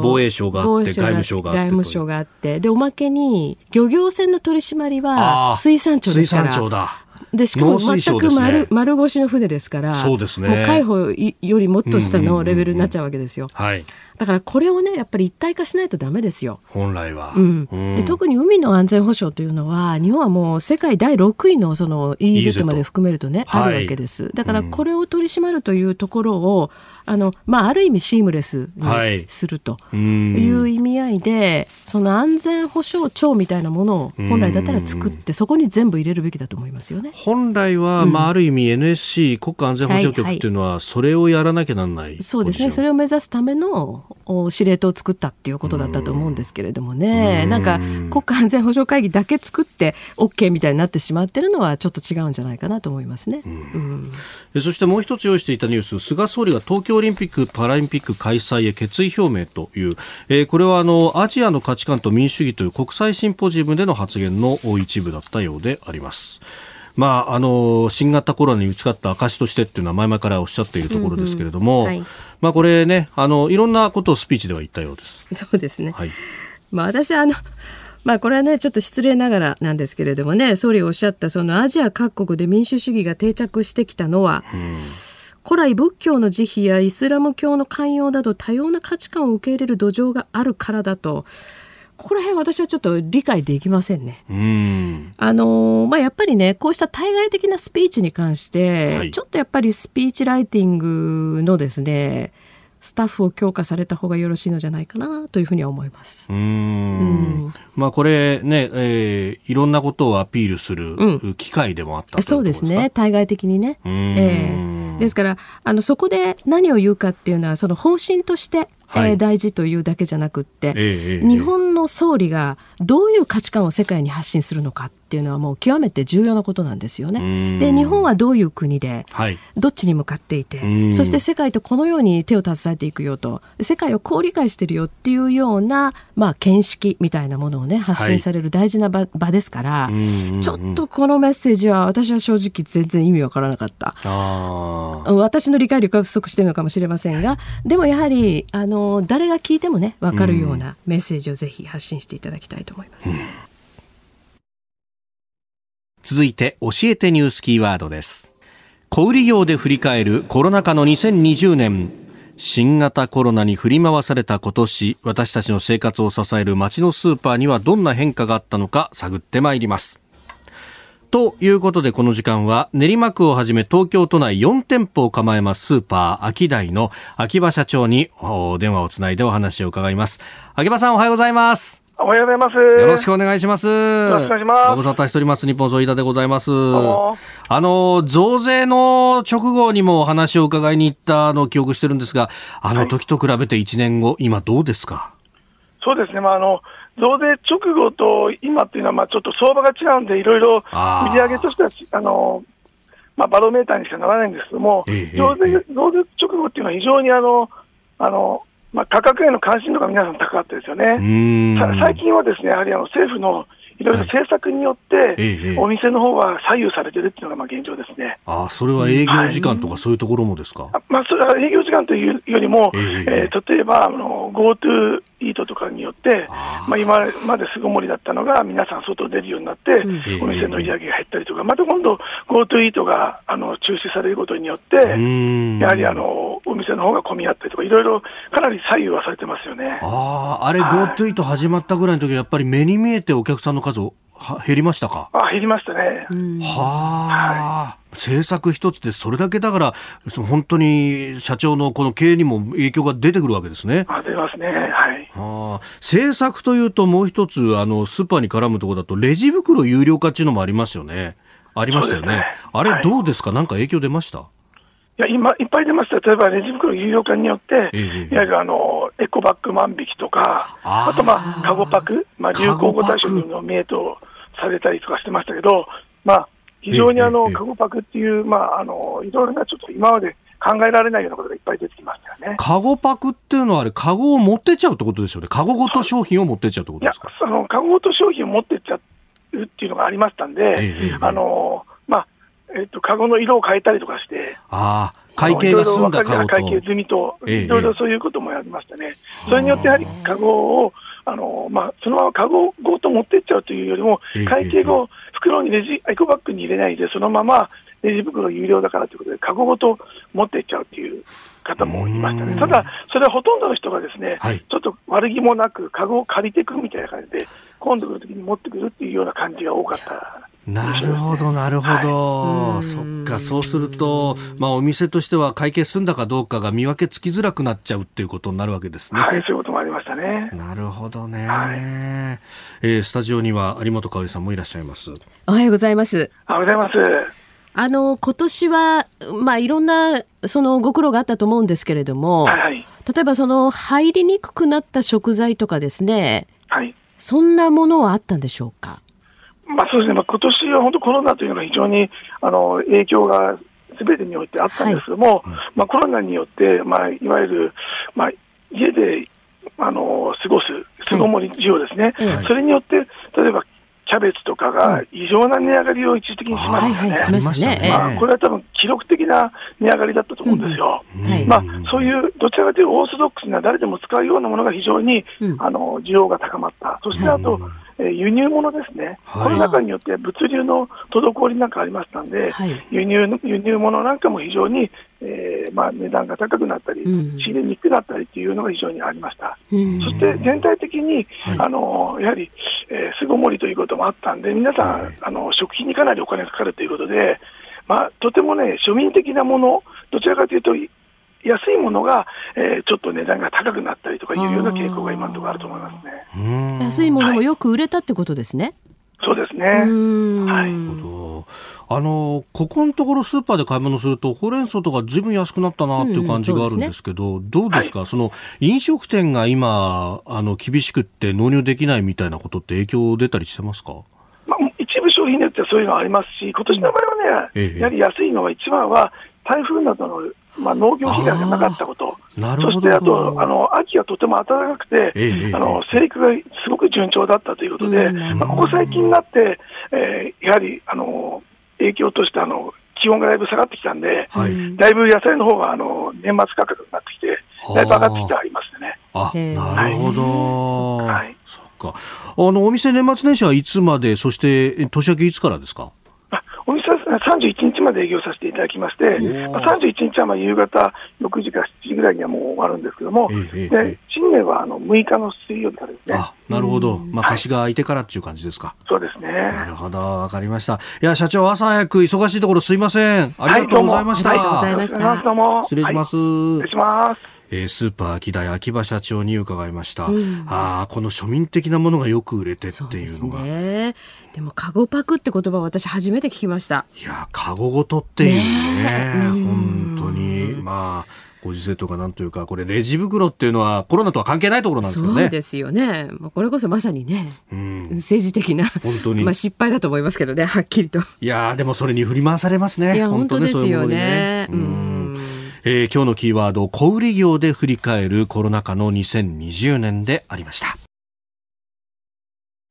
防衛省があって外務省があって外務省があって。でおまけに漁業船の取り締まりは水産庁ですから。水産庁だでしかも全く丸ね、丸腰の船ですからそうですね。もう海保よりもっと下のレベルになっちゃうわけですよ。はいだからこれをねやっぱり一体化しないとダメですよ。本来は、うん、で特に海の安全保障というのは日本はもう世界第6位のその EEZ まで含めるとね、あるわけです。だからこれを取り締まるというところをあの、まあ、ある意味シームレスにするという意味合いで、はい、その安全保障庁みたいなものを本来だったら作って、そこに全部入れるべきだと思いますよね。本来は、うん、まあ、ある意味 NSC 国家安全保障局っていうのは、それをやらなきゃなんない、そうですね。それを目指すための司令塔を作ったっていうことだったと思うんですけれどもね。んなんか、国家安全保障会議だけ作って OK みたいになってしまってるのは、ちょっと違うんじゃないかなと思いますね。うんそしてもう一つ用意していたニュース、菅総理が東京オリンピック・パラリンピック開催へ決意表明という、えー、これはあのアジアの価値観と民主主義という国際シンポジウムでの発言の一部だったようであります。まあ、あの新型コロナに打ち勝った証としてっていうのは前々からおっしゃっているところですけれども、うんうんはい、まあ、これねあのいろんなことをスピーチでは言ったようです。そうですね、はい。まあ、私あのまあこれはねちょっと失礼ながらなんですけれどもね総理がおっしゃったそのアジア各国で民主主義が定着してきたのは、古来仏教の慈悲やイスラム教の寛容など多様な価値観を受け入れる土壌があるからだとここら辺私はちょっと理解できませんね。ん。あのまあ、やっぱりねこうした対外的なスピーチに関して、はい、ちょっとやっぱりスピーチライティングのですねスタッフを強化された方がよろしいのじゃないかなというふうには思います。うん。まあこれね、えー、いろんなことをアピールする機会でもあった、うん、そうですね。対外的にね。えー、ですからあのそこで何を言うかっていうのはその方針としてはい、えー、大事というだけじゃなくって、えー、日本の総理がどういう価値観を世界に発信するのかっていうのはもう極めて重要なことなんですよね。で日本はどういう国で、はい、どっちに向かっていてそして世界とこのように手を携えていくよと世界をこう理解してるよっていうような、まあ、見識みたいなものをね発信される大事な場はい、場ですからちょっとこのメッセージは私は正直全然意味わからなかった。私の理解力が不足しているのかもしれませんがでもやはりあのの誰が聞いてもね分かるようなメッセージをぜひ発信していただきたいと思います、うん、続いて教えてニュースキーワードです。小売業で振り返るコロナ禍の2020年。新型コロナに振り回された今年私たちの生活を支える街のスーパーにはどんな変化があったのか探ってまいります。ということでこの時間は練馬区をはじめ東京都内4店舗を構えますスーパー秋台の秋葉社長に電話をつないでお話を伺います。秋葉さんおはようございます。おはようございます。よろしくお願いします。よろしくお願いします。ご無沙汰しております。日本総理でございます。あの、増税の直後にもお話を伺いに行ったのを記憶してるんですが、あの時と比べて1年後、はい、今どうですか？そうですね。まあ、あの、増税直後と今っていうのは、まあ、ちょっと相場が違うんで、いろいろ売り上げとしては、あの、まあ、バロメーターにしかならないんですけども、ええ、増税、増税直後っていうのは非常にあの、あの、まあ、価格への関心度が皆さん高かったですよね。最近はですね、やはりあの政府のいろいろ政策によって、お店の方は左右されてるっていうのがまあ現状ですね。あそれは営業時間とかそういうところもですか、はい、まあ、それは営業時間というよりも、えー、えー、例えばあの GoTo イートとかによって、あまあ、今まで巣ごもりだったのが、皆さん外出るようになって、お店の売り上げが減ったりとか、また今度、GoTo イートがあの中止されることによって、やはりあのお店の方が混み合ったりとか、いろいろかなり左右はされてますよね。ああれ、GoTo イート始まったぐらいの時は、やっぱり目に見えてお客さんの数減りましたか？あ減りましたね。はあ、はい、政策一つでそれだけだから本当に社長のこの経営にも影響が出てくるわけですね。あ出ますね。はい。はあ、政策というともう一つあのスーパーに絡むところだとレジ袋有料化っていうのもありますよね。ありましたよね。ねあれどうですか、はい、なんか影響出ました？いや今、いっぱい出ました、例えばレジ袋有料化によって、ええ、いわゆるあのエコバッグ万引きとか、あと、まあ、カゴパク、まあ、流行語大賞の名とされたりとかしてましたけど、まあ、非常にあの、カゴパクっていう、まあ、あの、いろいろなちょっと今まで考えられないようなことがいっぱい出てきましたよね。カゴパクっていうのはあれ、カゴを持ってっちゃうってことですよね。カゴごと商品を持ってっちゃうってことですか？いや、その、カゴごと商品を持ってっちゃうっていうのがありましたんで、あの、まあ、えっと、カゴの色を変えたりとかして、ああ、会計が済んだカゴと。会計済みと、いろいろそういうこともやりましたね。それによってやはりカゴを、あのまあ、そのままカゴごと持ってっちゃうというよりも、会計後、袋にレジ、エコバッグに入れないで、そのままレジ袋有料だからということで、カゴごと持っていっちゃうという方もいましたね。ただ、それはほとんどの人がですね、はい、ちょっと悪気もなく、カゴを借りてくみたいな感じで、今度来るときに持ってくるっていうような感じが多かったなるほど、なるほど、はい、そっか、そうすると、まあ、お店としては会計済んだかどうかが見分けつきづらくなっちゃうっていうことになるわけですね。はい、そういうこともありましたね。なるほどね。はい、えー、スタジオには有本香さんもいらっしゃいます。おはようございます。おはようございます。あの今年は、まあ、いろんなそのご苦労があったと思うんですけれども、はい、例えばその入りにくくなった食材とかですね、はい、そんなものはあったんでしょうか？まあ、そうですね、まあ、今年は本当コロナというのが非常にあの影響がすべてにおいてあったんですけども、はい、まあ、コロナによって、まあ、いわゆる、まあ、家であの過ごす巣ごもり需要ですね、はい、それによって、例えばキャベツとかが異常な値上がりを一時的にしましたね。まあ、これは多分記録的な値上がりだったと思うんですよ。まあ、そういうどちらかというとオーソドックスな誰でも使うようなものが非常に、あの需要が高まった。そしてあと、え輸入物ですね、はい、コロナ禍によって物流の滞りなんかありましたんで、はい、輸入輸入物なんかも非常に、えーまあ、値段が高くなったり、うん、仕入れにくくなったりというのが非常にありました。うん、そして全体的に、はい、あのやはり、えー、巣ごもりということもあったんで、皆さん、あの食費にかなりお金がかかるということで、まあ、とてもね、庶民的なもの、どちらかというと、安いものが、えー、ちょっと値段が高くなったりとかいうような傾向が今のところあると思いますね。安いものもよく売れたってことですね。はい、そうですね。はい。あのここのところスーパーで買い物するとほうれん草とかずいぶん安くなったなっていう感じがあるんですけど、うんうね、どうですか、はい、その飲食店が今あの厳しくって納入できないみたいなことって影響出たりしてますか、まあ、一部商品によってはそういうのはありますし今年の場合はね、ええ、やはり安いのは一番は台風などのまあ、農業被害がなかったこと、そしてあとあの秋はとても暖かくて、ええ、あの生育がすごく順調だったということで、うん、まあ、ここ最近になって、えー、やはりあの影響としてあの気温がだいぶ下がってきたんで、はい、だいぶ野菜の方があの年末価格になってきて、だいぶ上がってきてありますね。あなるほど、はい、そっか。あのお店、年末年始はいつまで、そして年明けいつからですか？31日まで営業させていただきまして、まあ、31日はまあ夕方6時か7時ぐらいにはもう終わるんですけども、えで新年はあの6日の水曜日からですね。あなるほど、まあ、貸しが空いてからっていう感じですか。はい、そうですね。なるほど、わかりました。いや、社長、朝早く忙しいところすいません。ありがとうございました。はい、ありがとうございました。失礼します。失礼します。えー、スーパー秋代秋葉社長に伺いました、うん、ああこの庶民的なものがよく売れてっていうのが。で、ね,、もカゴパクって言葉私初めて聞きました。いやカゴごとっていうね。ね本当に。まあご時世とかなんというか、これレジ袋っていうのはコロナとは関係ないところなんですよね。そうですよね。これこそまさにね、うん、政治的な、本当に。まあ失敗だと思いますけどね、はっきりと。いやでもそれに振り回されますね。いや、本当ですよね。うね。うんえー、今日のキーワード、小売業で振り返るコロナ禍の2020年でありました。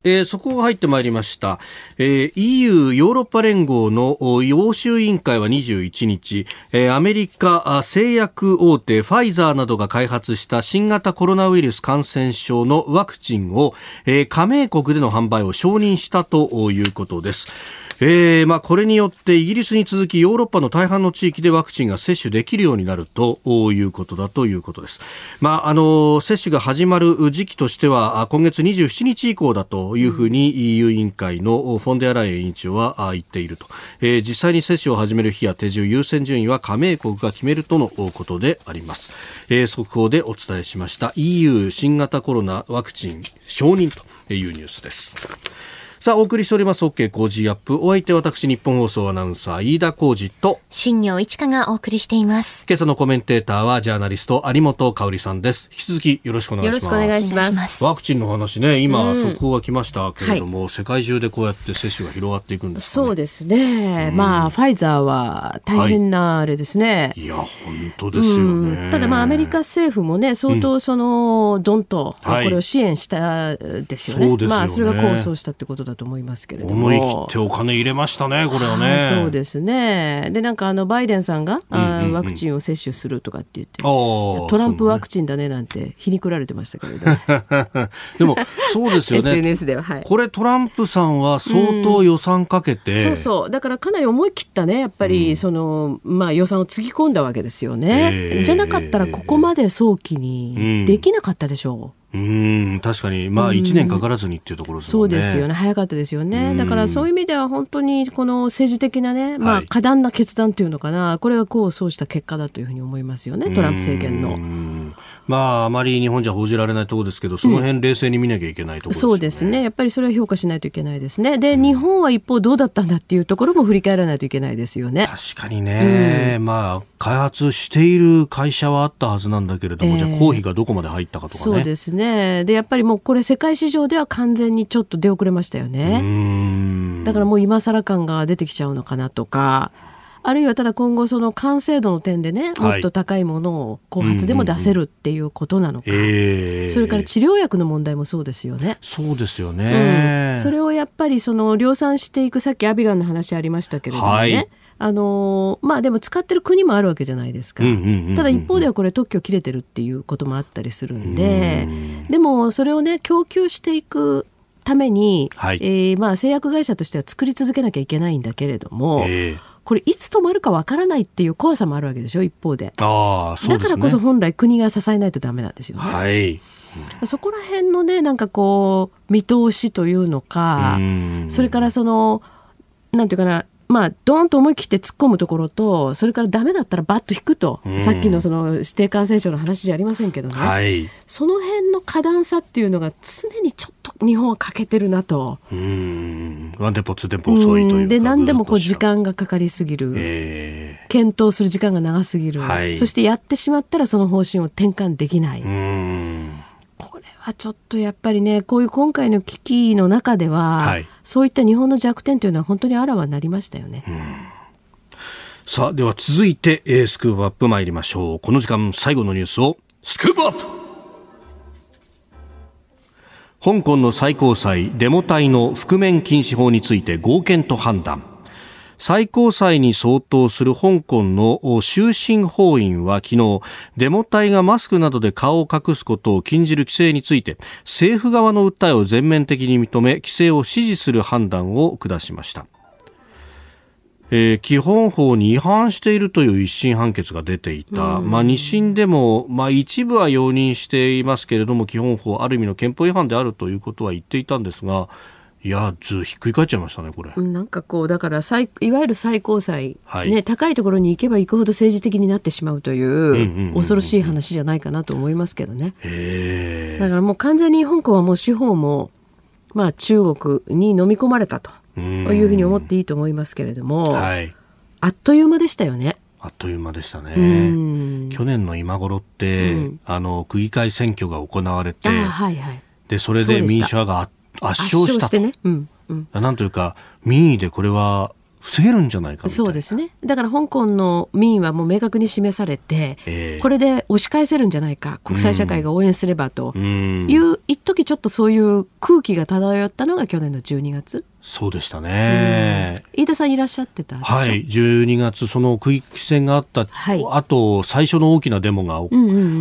えー、そこが入ってまいりました、えー、EU ヨーロッパ連合の欧州委員会は21日、えー、アメリカ製薬大手ファイザーなどが開発した新型コロナウイルス感染症のワクチンを、えー、加盟国での販売を承認したということです。えー、まあ、これによってイギリスに続きヨーロッパの大半の地域でワクチンが接種できるようになるということだということです。まあ、あの、接種が始まる時期としては今月27日以降だとというふうに EU 委員会のフォンデアライエン委員長は言っていると。えー、実際に接種を始める日や手順、優先順位は加盟国が決めるとのことであります。えー、速報でお伝えしました EU 新型コロナワクチン承認というニュースです。さあ、お送りしております OK 工事アップ。お相手私、日本放送アナウンサー、飯田浩二と、新業一華がお送りしています。今朝のコメンテーターは、ジャーナリスト、有本香里さんです。引き続きよろしくお願いします。よろしくお願いします。ワクチンの話ね、今、速報が来ましたけれども、はい、世界中でこうやって接種が広がっていくんです、ね、そうですね。うん、まあ、ファイザーは大変なあれですね。はい、いや、本当ですよね。ただ、まあ、アメリカ政府もね、相当その、どんと、これを支援したですよね。はい、まあ、それが構想したってことだと思いますけれども。思い切ってお金入れましたね、これはね。そうですね。で、なんかあの、バイデンさんが、うんうんうん、ワクチンを接種するとかって言って、トランプワクチンだねなんて皮肉られてましたけれど。でも、そうですよね。SNS では。はい。これトランプさんは相当予算かけて、うん、そうそう。だからかなり思い切ったね、やっぱり、その、まあ予算をつぎ込んだわけですよね。えー、じゃなかったらここまで早期にできなかったでしょう。うん確かに、まあ、1年かからずにっていうところ、ね、そうですよね、早かったですよね、だからそういう意味では、本当にこの政治的なね、まあ、過断な決断というのかな、これがこうそうした結果だというふうに思いますよね、トランプ政権の。まあ、あまり日本じゃ報じられないところですけど、その辺冷静に見なきゃいけないところです、ね。うん、そうですね、やっぱりそれは評価しないといけないですね、で、日本は一方、どうだったんだっていうところも振り返らないといけないですよね。確かにね、うん、まあ、開発している会社はあったはずなんだけれども、えー、じゃあ、公費がどこまで入ったかとかね。そうですねでやっぱりりもうこれ世界市場では完全にちょっと出遅れましたよね。だからもう今更感が出てきちゃうのかなとか。あるいはただ今後その完成度の点でね、もっと高いものを後発でも出せるっていうことなのか、それから治療薬の問題もそうですよね。そうですよね、うん、それをやっぱりその量産していくさっきアビガンの話ありましたけれどもね、はいあのまあでも使ってる国もあるわけじゃないですか、ただ一方ではこれ特許切れてるっていうこともあったりするんででもそれをね供給していくために、はい、えー、まあ、製薬会社としては作り続けなきゃいけないんだけれども、えー、これいつ止まるかわからないっていう怖さもあるわけでしょ一方で。あそう、ね、だからこそ本来国が支えないとダメなんですよね。はい。そこら辺のねなんかこう見通しというのかそれからそのなんていうかなまあ、ドーンと思い切って突っ込むところと、それからダメだったらバッと引くと、うん、さっきのその指定感染症の話じゃありませんけどね、はい、その辺の過段差っていうのが常にちょっと日本は欠けてるなと。うん、ワンテンポ、ツーテンポ遅いというで、何でもこう時間がかかりすぎる、えー、検討する時間が長すぎる、はい、そしてやってしまったらその方針を転換できない。これはちょっとやっぱりね、こういう今回の危機の中では、はい、そういった日本の弱点というのは本当にあらわになりましたよね。さあ、では続いて、えー、スクープアップ参りましょう。この時間最後のニュースを、スクープアップ香港の最高裁デモ隊の覆面禁止法について合憲と判断。最高裁に相当する香港の終身法院は昨日、デモ隊がマスクなどで顔を隠すことを禁じる規制について、政府側の訴えを全面的に認め、規制を支持する判断を下しました。えー、基本法に違反しているという一審判決が出ていた、まあ、二審でも、まあ、一部は容認していますけれども基本法ある意味の憲法違反であるということは言っていたんですがいやずひっくり返っちゃいましたねこれ。なんかこうだから最いわゆる最高裁、はい、ね、高いところに行けば行くほど政治的になってしまうという恐ろしい話じゃないかなと思いますけどね。だからもう完全に香港はもう司法も、まあ、中国に飲み込まれたというふうに思っていいと思いますけれども、はい、あっという間でしたよね。あっという間でしたね。去年の今頃って、うん、あの区議会選挙が行われて、はいはい、でそれで民主派が圧圧勝した。と。ね。うんうん、なんというか民意でこれは防げるんじゃないかそうですね。だから香港の民意はもう明確に示されて、えー、これで押し返せるんじゃないか国際社会が応援すればという、一時ちょっとそういう空気が漂ったのが去年の12月。そうでしたね、飯田さんいらっしゃってたはい。12月その区域戦があった、はい、あと最初の大きなデモが、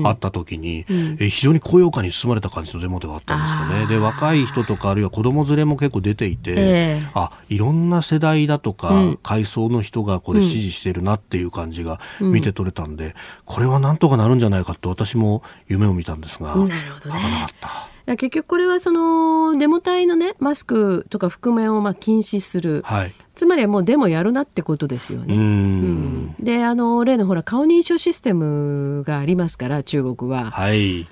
あった時に、うん、え非常に高揚感に包まれた感じのデモではあったんですよね。で若い人とかあるいは子供連れも結構出ていて、えー、あいろんな世代だとか、うん、階層の人がこれ支持してるなっていう感じが見て取れたんで、うん、これはなんとかなるんじゃないかと私も夢を見たんですがなるほど、ね、なかった。結局これはそのデモ隊のねマスクとか覆面をまあ禁止する、はい、つまりはもうデモやるなってことですよね。うん、であの例のほら顔認証システムがありますから中国は。はい。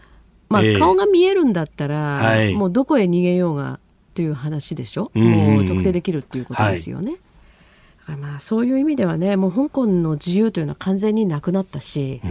まあ、えー、顔が見えるんだったら、はい、もうどこへ逃げようがという話でしょ、うもう特定できるっていうことですよね。はい。まあ、そういう意味ではねもう香港の自由というのは完全になくなったし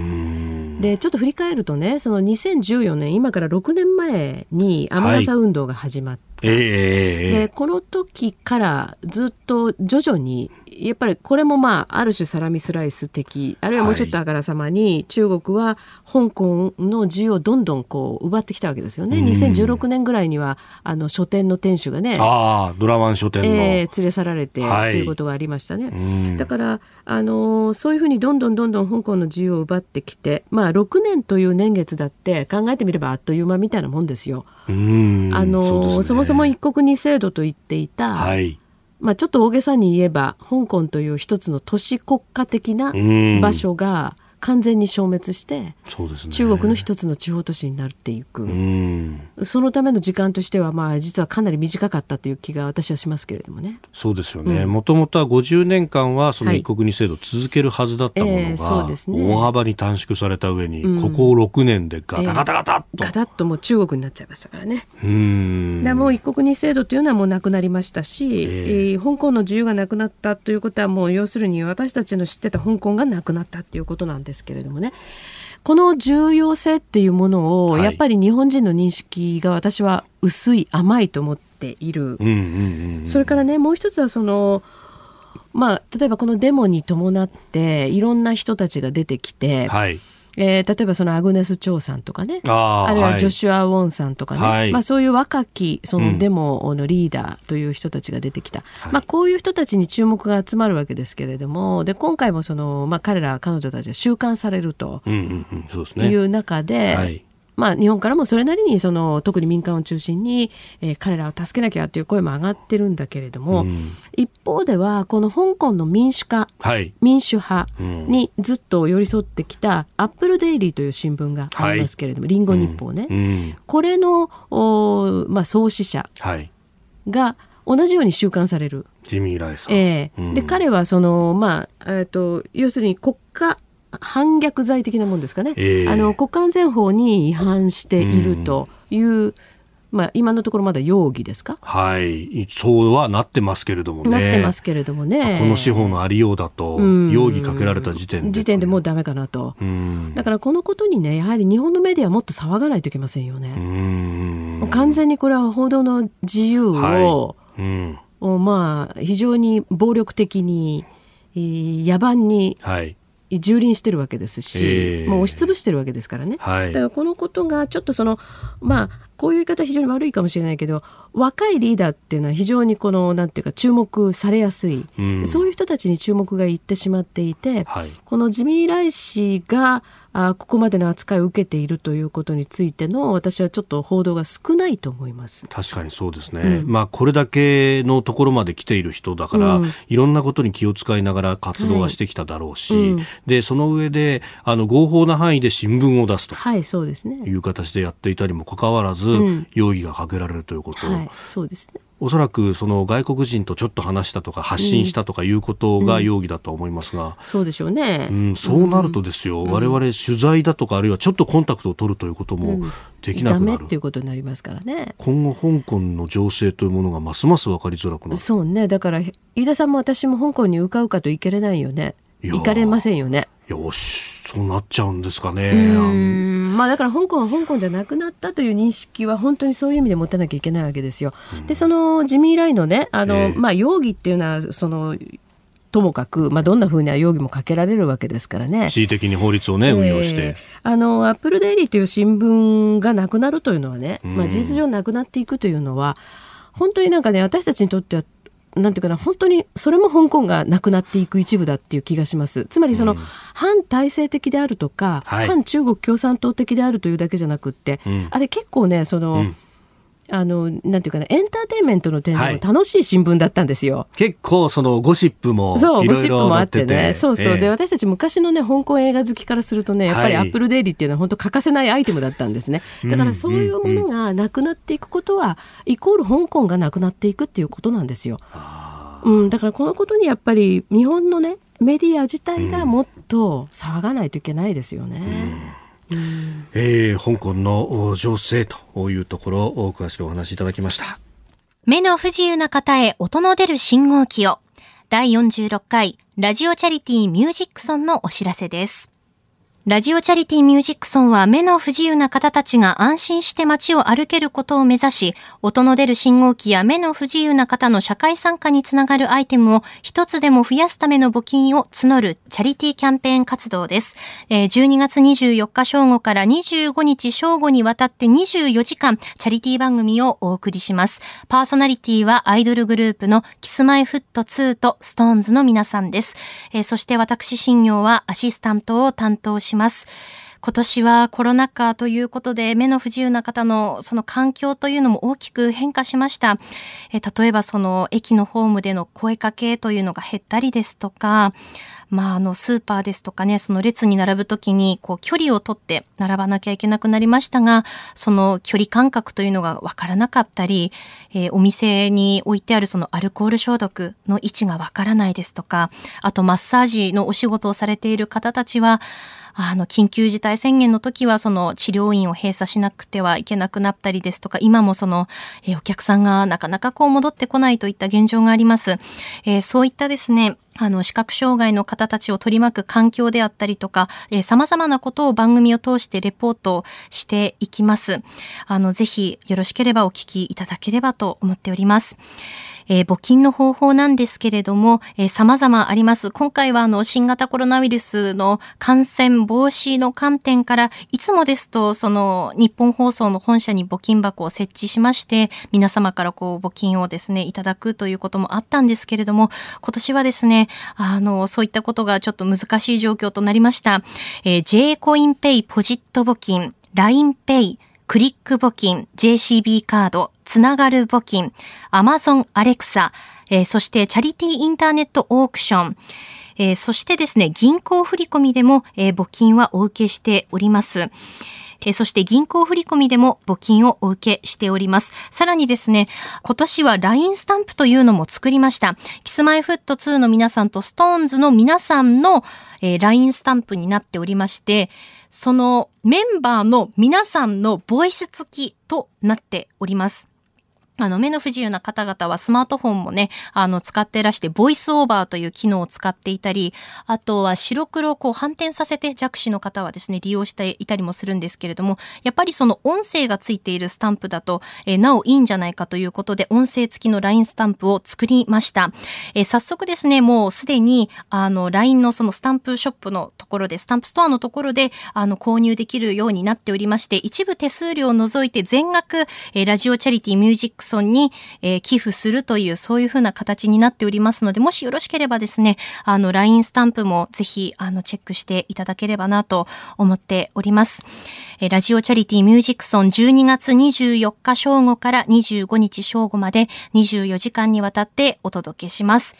でちょっと振り返るとねその2014年今から6年前に雨傘運動が始まって、はい。えー、でこの時からずっと徐々にやっぱりこれもまあある種サラミスライス的あるいはもうちょっとあからさまに中国は香港の自由をどんどんこう奪ってきたわけですよね。2016年ぐらいにはあの書店の店主がねあドラワン書店の、えー、連れ去られて、はい、ということがありましたね。だからあのそういうふうにどんどんどんどん香港の自由を奪ってきてまあ6年という年月だって考えてみればあっという間みたいなもんですよ。あのそ、ね,、そもそも一国二制度と言っていた、はいまあ、ちょっと大げさに言えば香港という一つの都市国家的な場所が完全に消滅して、そうですね、中国の一つの地方都市になっていく、そのための時間としては、まあ、実はかなり短かったという気が私はしますけれどもね。そうですよね、もともとは50年間はその一国二制度を続けるはずだったものが、はいえー、ね、大幅に短縮された上に、うん、ここ6年でガタガタガタッと、えー、ガタッともう中国になっちゃいましたからね。うん。でもう一国二制度というのはもうなくなりましたし、えー、えー、香港の自由がなくなったということはもう要するに私たちの知ってた香港がなくなったということなんですけれどもね。この重要性っていうものを、やっぱり日本人の認識が私は薄い甘いと思っている、それからねもう一つはそのまあ例えばこのデモに伴っていろんな人たちが出てきて、はい、えー、例えばそのアグネス・チョウさんとかね。あるいはジョシュア・ウォンさんとかね、はい、まあ、そういう若きそのデモのリーダーという人たちが出てきた、うん、まあ、こういう人たちに注目が集まるわけですけれども。で今回もその、まあ、彼ら彼女たちが収監されるという中で、はいまあ、日本からもそれなりにその特に民間を中心に、えー、彼らを助けなきゃという声も上がってるんだけれども、うん、一方ではこの香港の民主化、はい、民主派にずっと寄り添ってきたアップルデイリーという新聞がありますけれども、はい、リンゴ日報ね、うん、これのお、まあ、創始者が同じように収監される。ジミー・ライさん。えー、で彼はその、まあえーと要するに国家反逆罪的なもんですかね、えー、あの国家安全法に違反しているという、うん、まあ、今のところまだ容疑ですか？はい。そうはなってますけれどもね。なってますけれどもね。この司法のありようだと、容疑かけられた時点で時点でもうだめかなと、だからこのことにねやはり日本のメディアはもっと騒がないといけませんよね。完全にこれは報道の自由を、はい。うん、まあ非常に暴力的に野蛮に、はい蹂躙してるわけですし、えー、もう押しつぶしてるわけですからね、はい、だからこのことがちょっとそのまあこういう言い方非常に悪いかもしれないけど若いリーダーっていうのは非常にこのなんていうか注目されやすい、うん、そういう人たちに注目がいってしまっていて、はい、この自民来氏があここまでの扱いを受けているということについての私はちょっと報道が少ないと思います。確かにそうですね、うん、まあ、これだけのところまで来ている人だから、うん、いろんなことに気を使いながら活動はしてきただろうし、はいうん、でその上であの合法な範囲で新聞を出すと、はい、そうですね。いう形でやっていたにもかかわらず、容疑がかけられるということ、はい、そうですねおそらくその外国人とちょっと話したとか発信したとかいうことが容疑だと思いますが、うんうん、そうでしょうね、うん、そうなるとですよ、うん、我々取材だとかあるいはちょっとコンタクトを取るということもできなくなる、うん、っていうことになりますからね。今後香港の情勢というものがますます分かりづらくなる。そうね。だから飯田さんも私も香港にうかうかと行けれないよね。行かれませんよね。よしそうなっちゃうんですかね。まあだから香港は香港じゃなくなったという認識は本当にそういう意味で持たなきゃいけないわけですよ。でそのジミー・ライのねあの、えー、まあ容疑っていうのはそのともかく、まあ、どんなふうな容疑もかけられるわけですからね。恣意的に法律をね、運用して。あの、アップルデイリーという新聞がなくなるというのはね、まあ、事実上なくなっていくというのは、本当になんかね、私たちにとってはなんていうかな本当にそれも香港がなくなっていく一部だっていう気がします。つまりその、うん、反体制的であるとか、はい、反中国共産党的であるというだけじゃなくって、うん、あれ結構ねその、うんあのなんていうかなエンターテインメントの点でも楽しい新聞だったんですよ。はい、結構そのゴシップもそうゴシップもあってね。そうそう、えー、で私たち昔のね香港映画好きからするとねやっぱりアップルデイリーっていうのは本当欠かせないアイテムだったんですね。だからそういうものがなくなっていくことは、イコール香港がなくなっていくっていうことなんですよ。うん、だからこのことにやっぱり日本のねメディア自体がもっと騒がないといけないですよね。うん、えー、香港の情勢というところを詳しくお話しいただきました。目の不自由な方へ音の出る信号機を第46回ラジオチャリティーミュージックソンのお知らせです。ラジオチャリティミュージックソンは目の不自由な方たちが安心して街を歩けることを目指し、音の出る信号機や目の不自由な方の社会参加につながるアイテムを一つでも増やすための募金を募るチャリティキャンペーン活動です。12月24日正午から25日正午にわたって24時間、チャリティ番組をお送りします。パーソナリティはアイドルグループのキスマイフット2とストーンズの皆さんです。そして私、新業はアシスタントを担当します。ます。今年はコロナ禍ということで目の不自由な方のその環境というのも大きく変化しました。え例えばその駅のホームでの声かけというのが減ったりですとか、まあ、あの、スーパーですとかね、その列に並ぶときに、こう、距離をとって並ばなきゃいけなくなりましたが、その距離感覚というのがわからなかったり、えー、お店に置いてあるそのアルコール消毒の位置がわからないですとか、あと、マッサージのお仕事をされている方たちは、あの、緊急事態宣言の時は、その治療院を閉鎖しなくてはいけなくなったりですとか、今もその、え、お客さんがなかなかこう戻ってこないといった現状があります。えー、そういったですね、あの、視覚障害の方たちを取り巻く環境であったりとか、えー、様々なことを番組を通してレポートしていきます。あの、ぜひよろしければお聞きいただければと思っております。えー、募金の方法なんですけれども、えー、様々あります。今回はあの、新型コロナウイルスの感染防止の観点から、いつもですと、その、日本放送の本社に募金箱を設置しまして、皆様からこう、募金をですね、いただくということもあったんですけれども、今年はですね、あの、そういったことがちょっと難しい状況となりました。えー、J コインペイポジット募金、LINEPay、クリック募金、JCB カード、つながる募金、Amazon Alexa、えー、そしてチャリティーインターネットオークション、えー、そしてですね、銀行振込でも、えー、募金はお受けしております。えそして銀行振込でも募金をお受けしております。さらにですね、今年は LINE スタンプというのも作りました。キスマイフット2の皆さんと SixTONES の皆さんの、えー、LINE スタンプになっておりまして、そのメンバーの皆さんのボイス付きとなっております。あの、目の不自由な方々はスマートフォンもね、あの、使ってらして、ボイスオーバーという機能を使っていたり、あとは白黒をこう反転させて弱視の方はですね、利用していたりもするんですけれども、やっぱりその音声がついているスタンプだと、えー、なおいいんじゃないかということで、音声付きの LINE スタンプを作りました。えー、早速ですね、もうすでに、あの、LINE のそのスタンプショップのところで、スタンプストアのところで、あの、購入できるようになっておりまして、一部手数料を除いて全額、えー、ラジオチャリティミュージックソンに、えー、寄付するという、そういうふうな形になっておりますので、もしよろしければですね、あの、LINE スタンプもぜひ、あの、チェックしていただければなと思っております。えー、ラジオチャリティミュージックソン12月24日正午から25日正午まで24時間にわたってお届けします。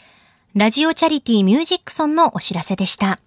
ラジオチャリティミュージックソンのお知らせでした。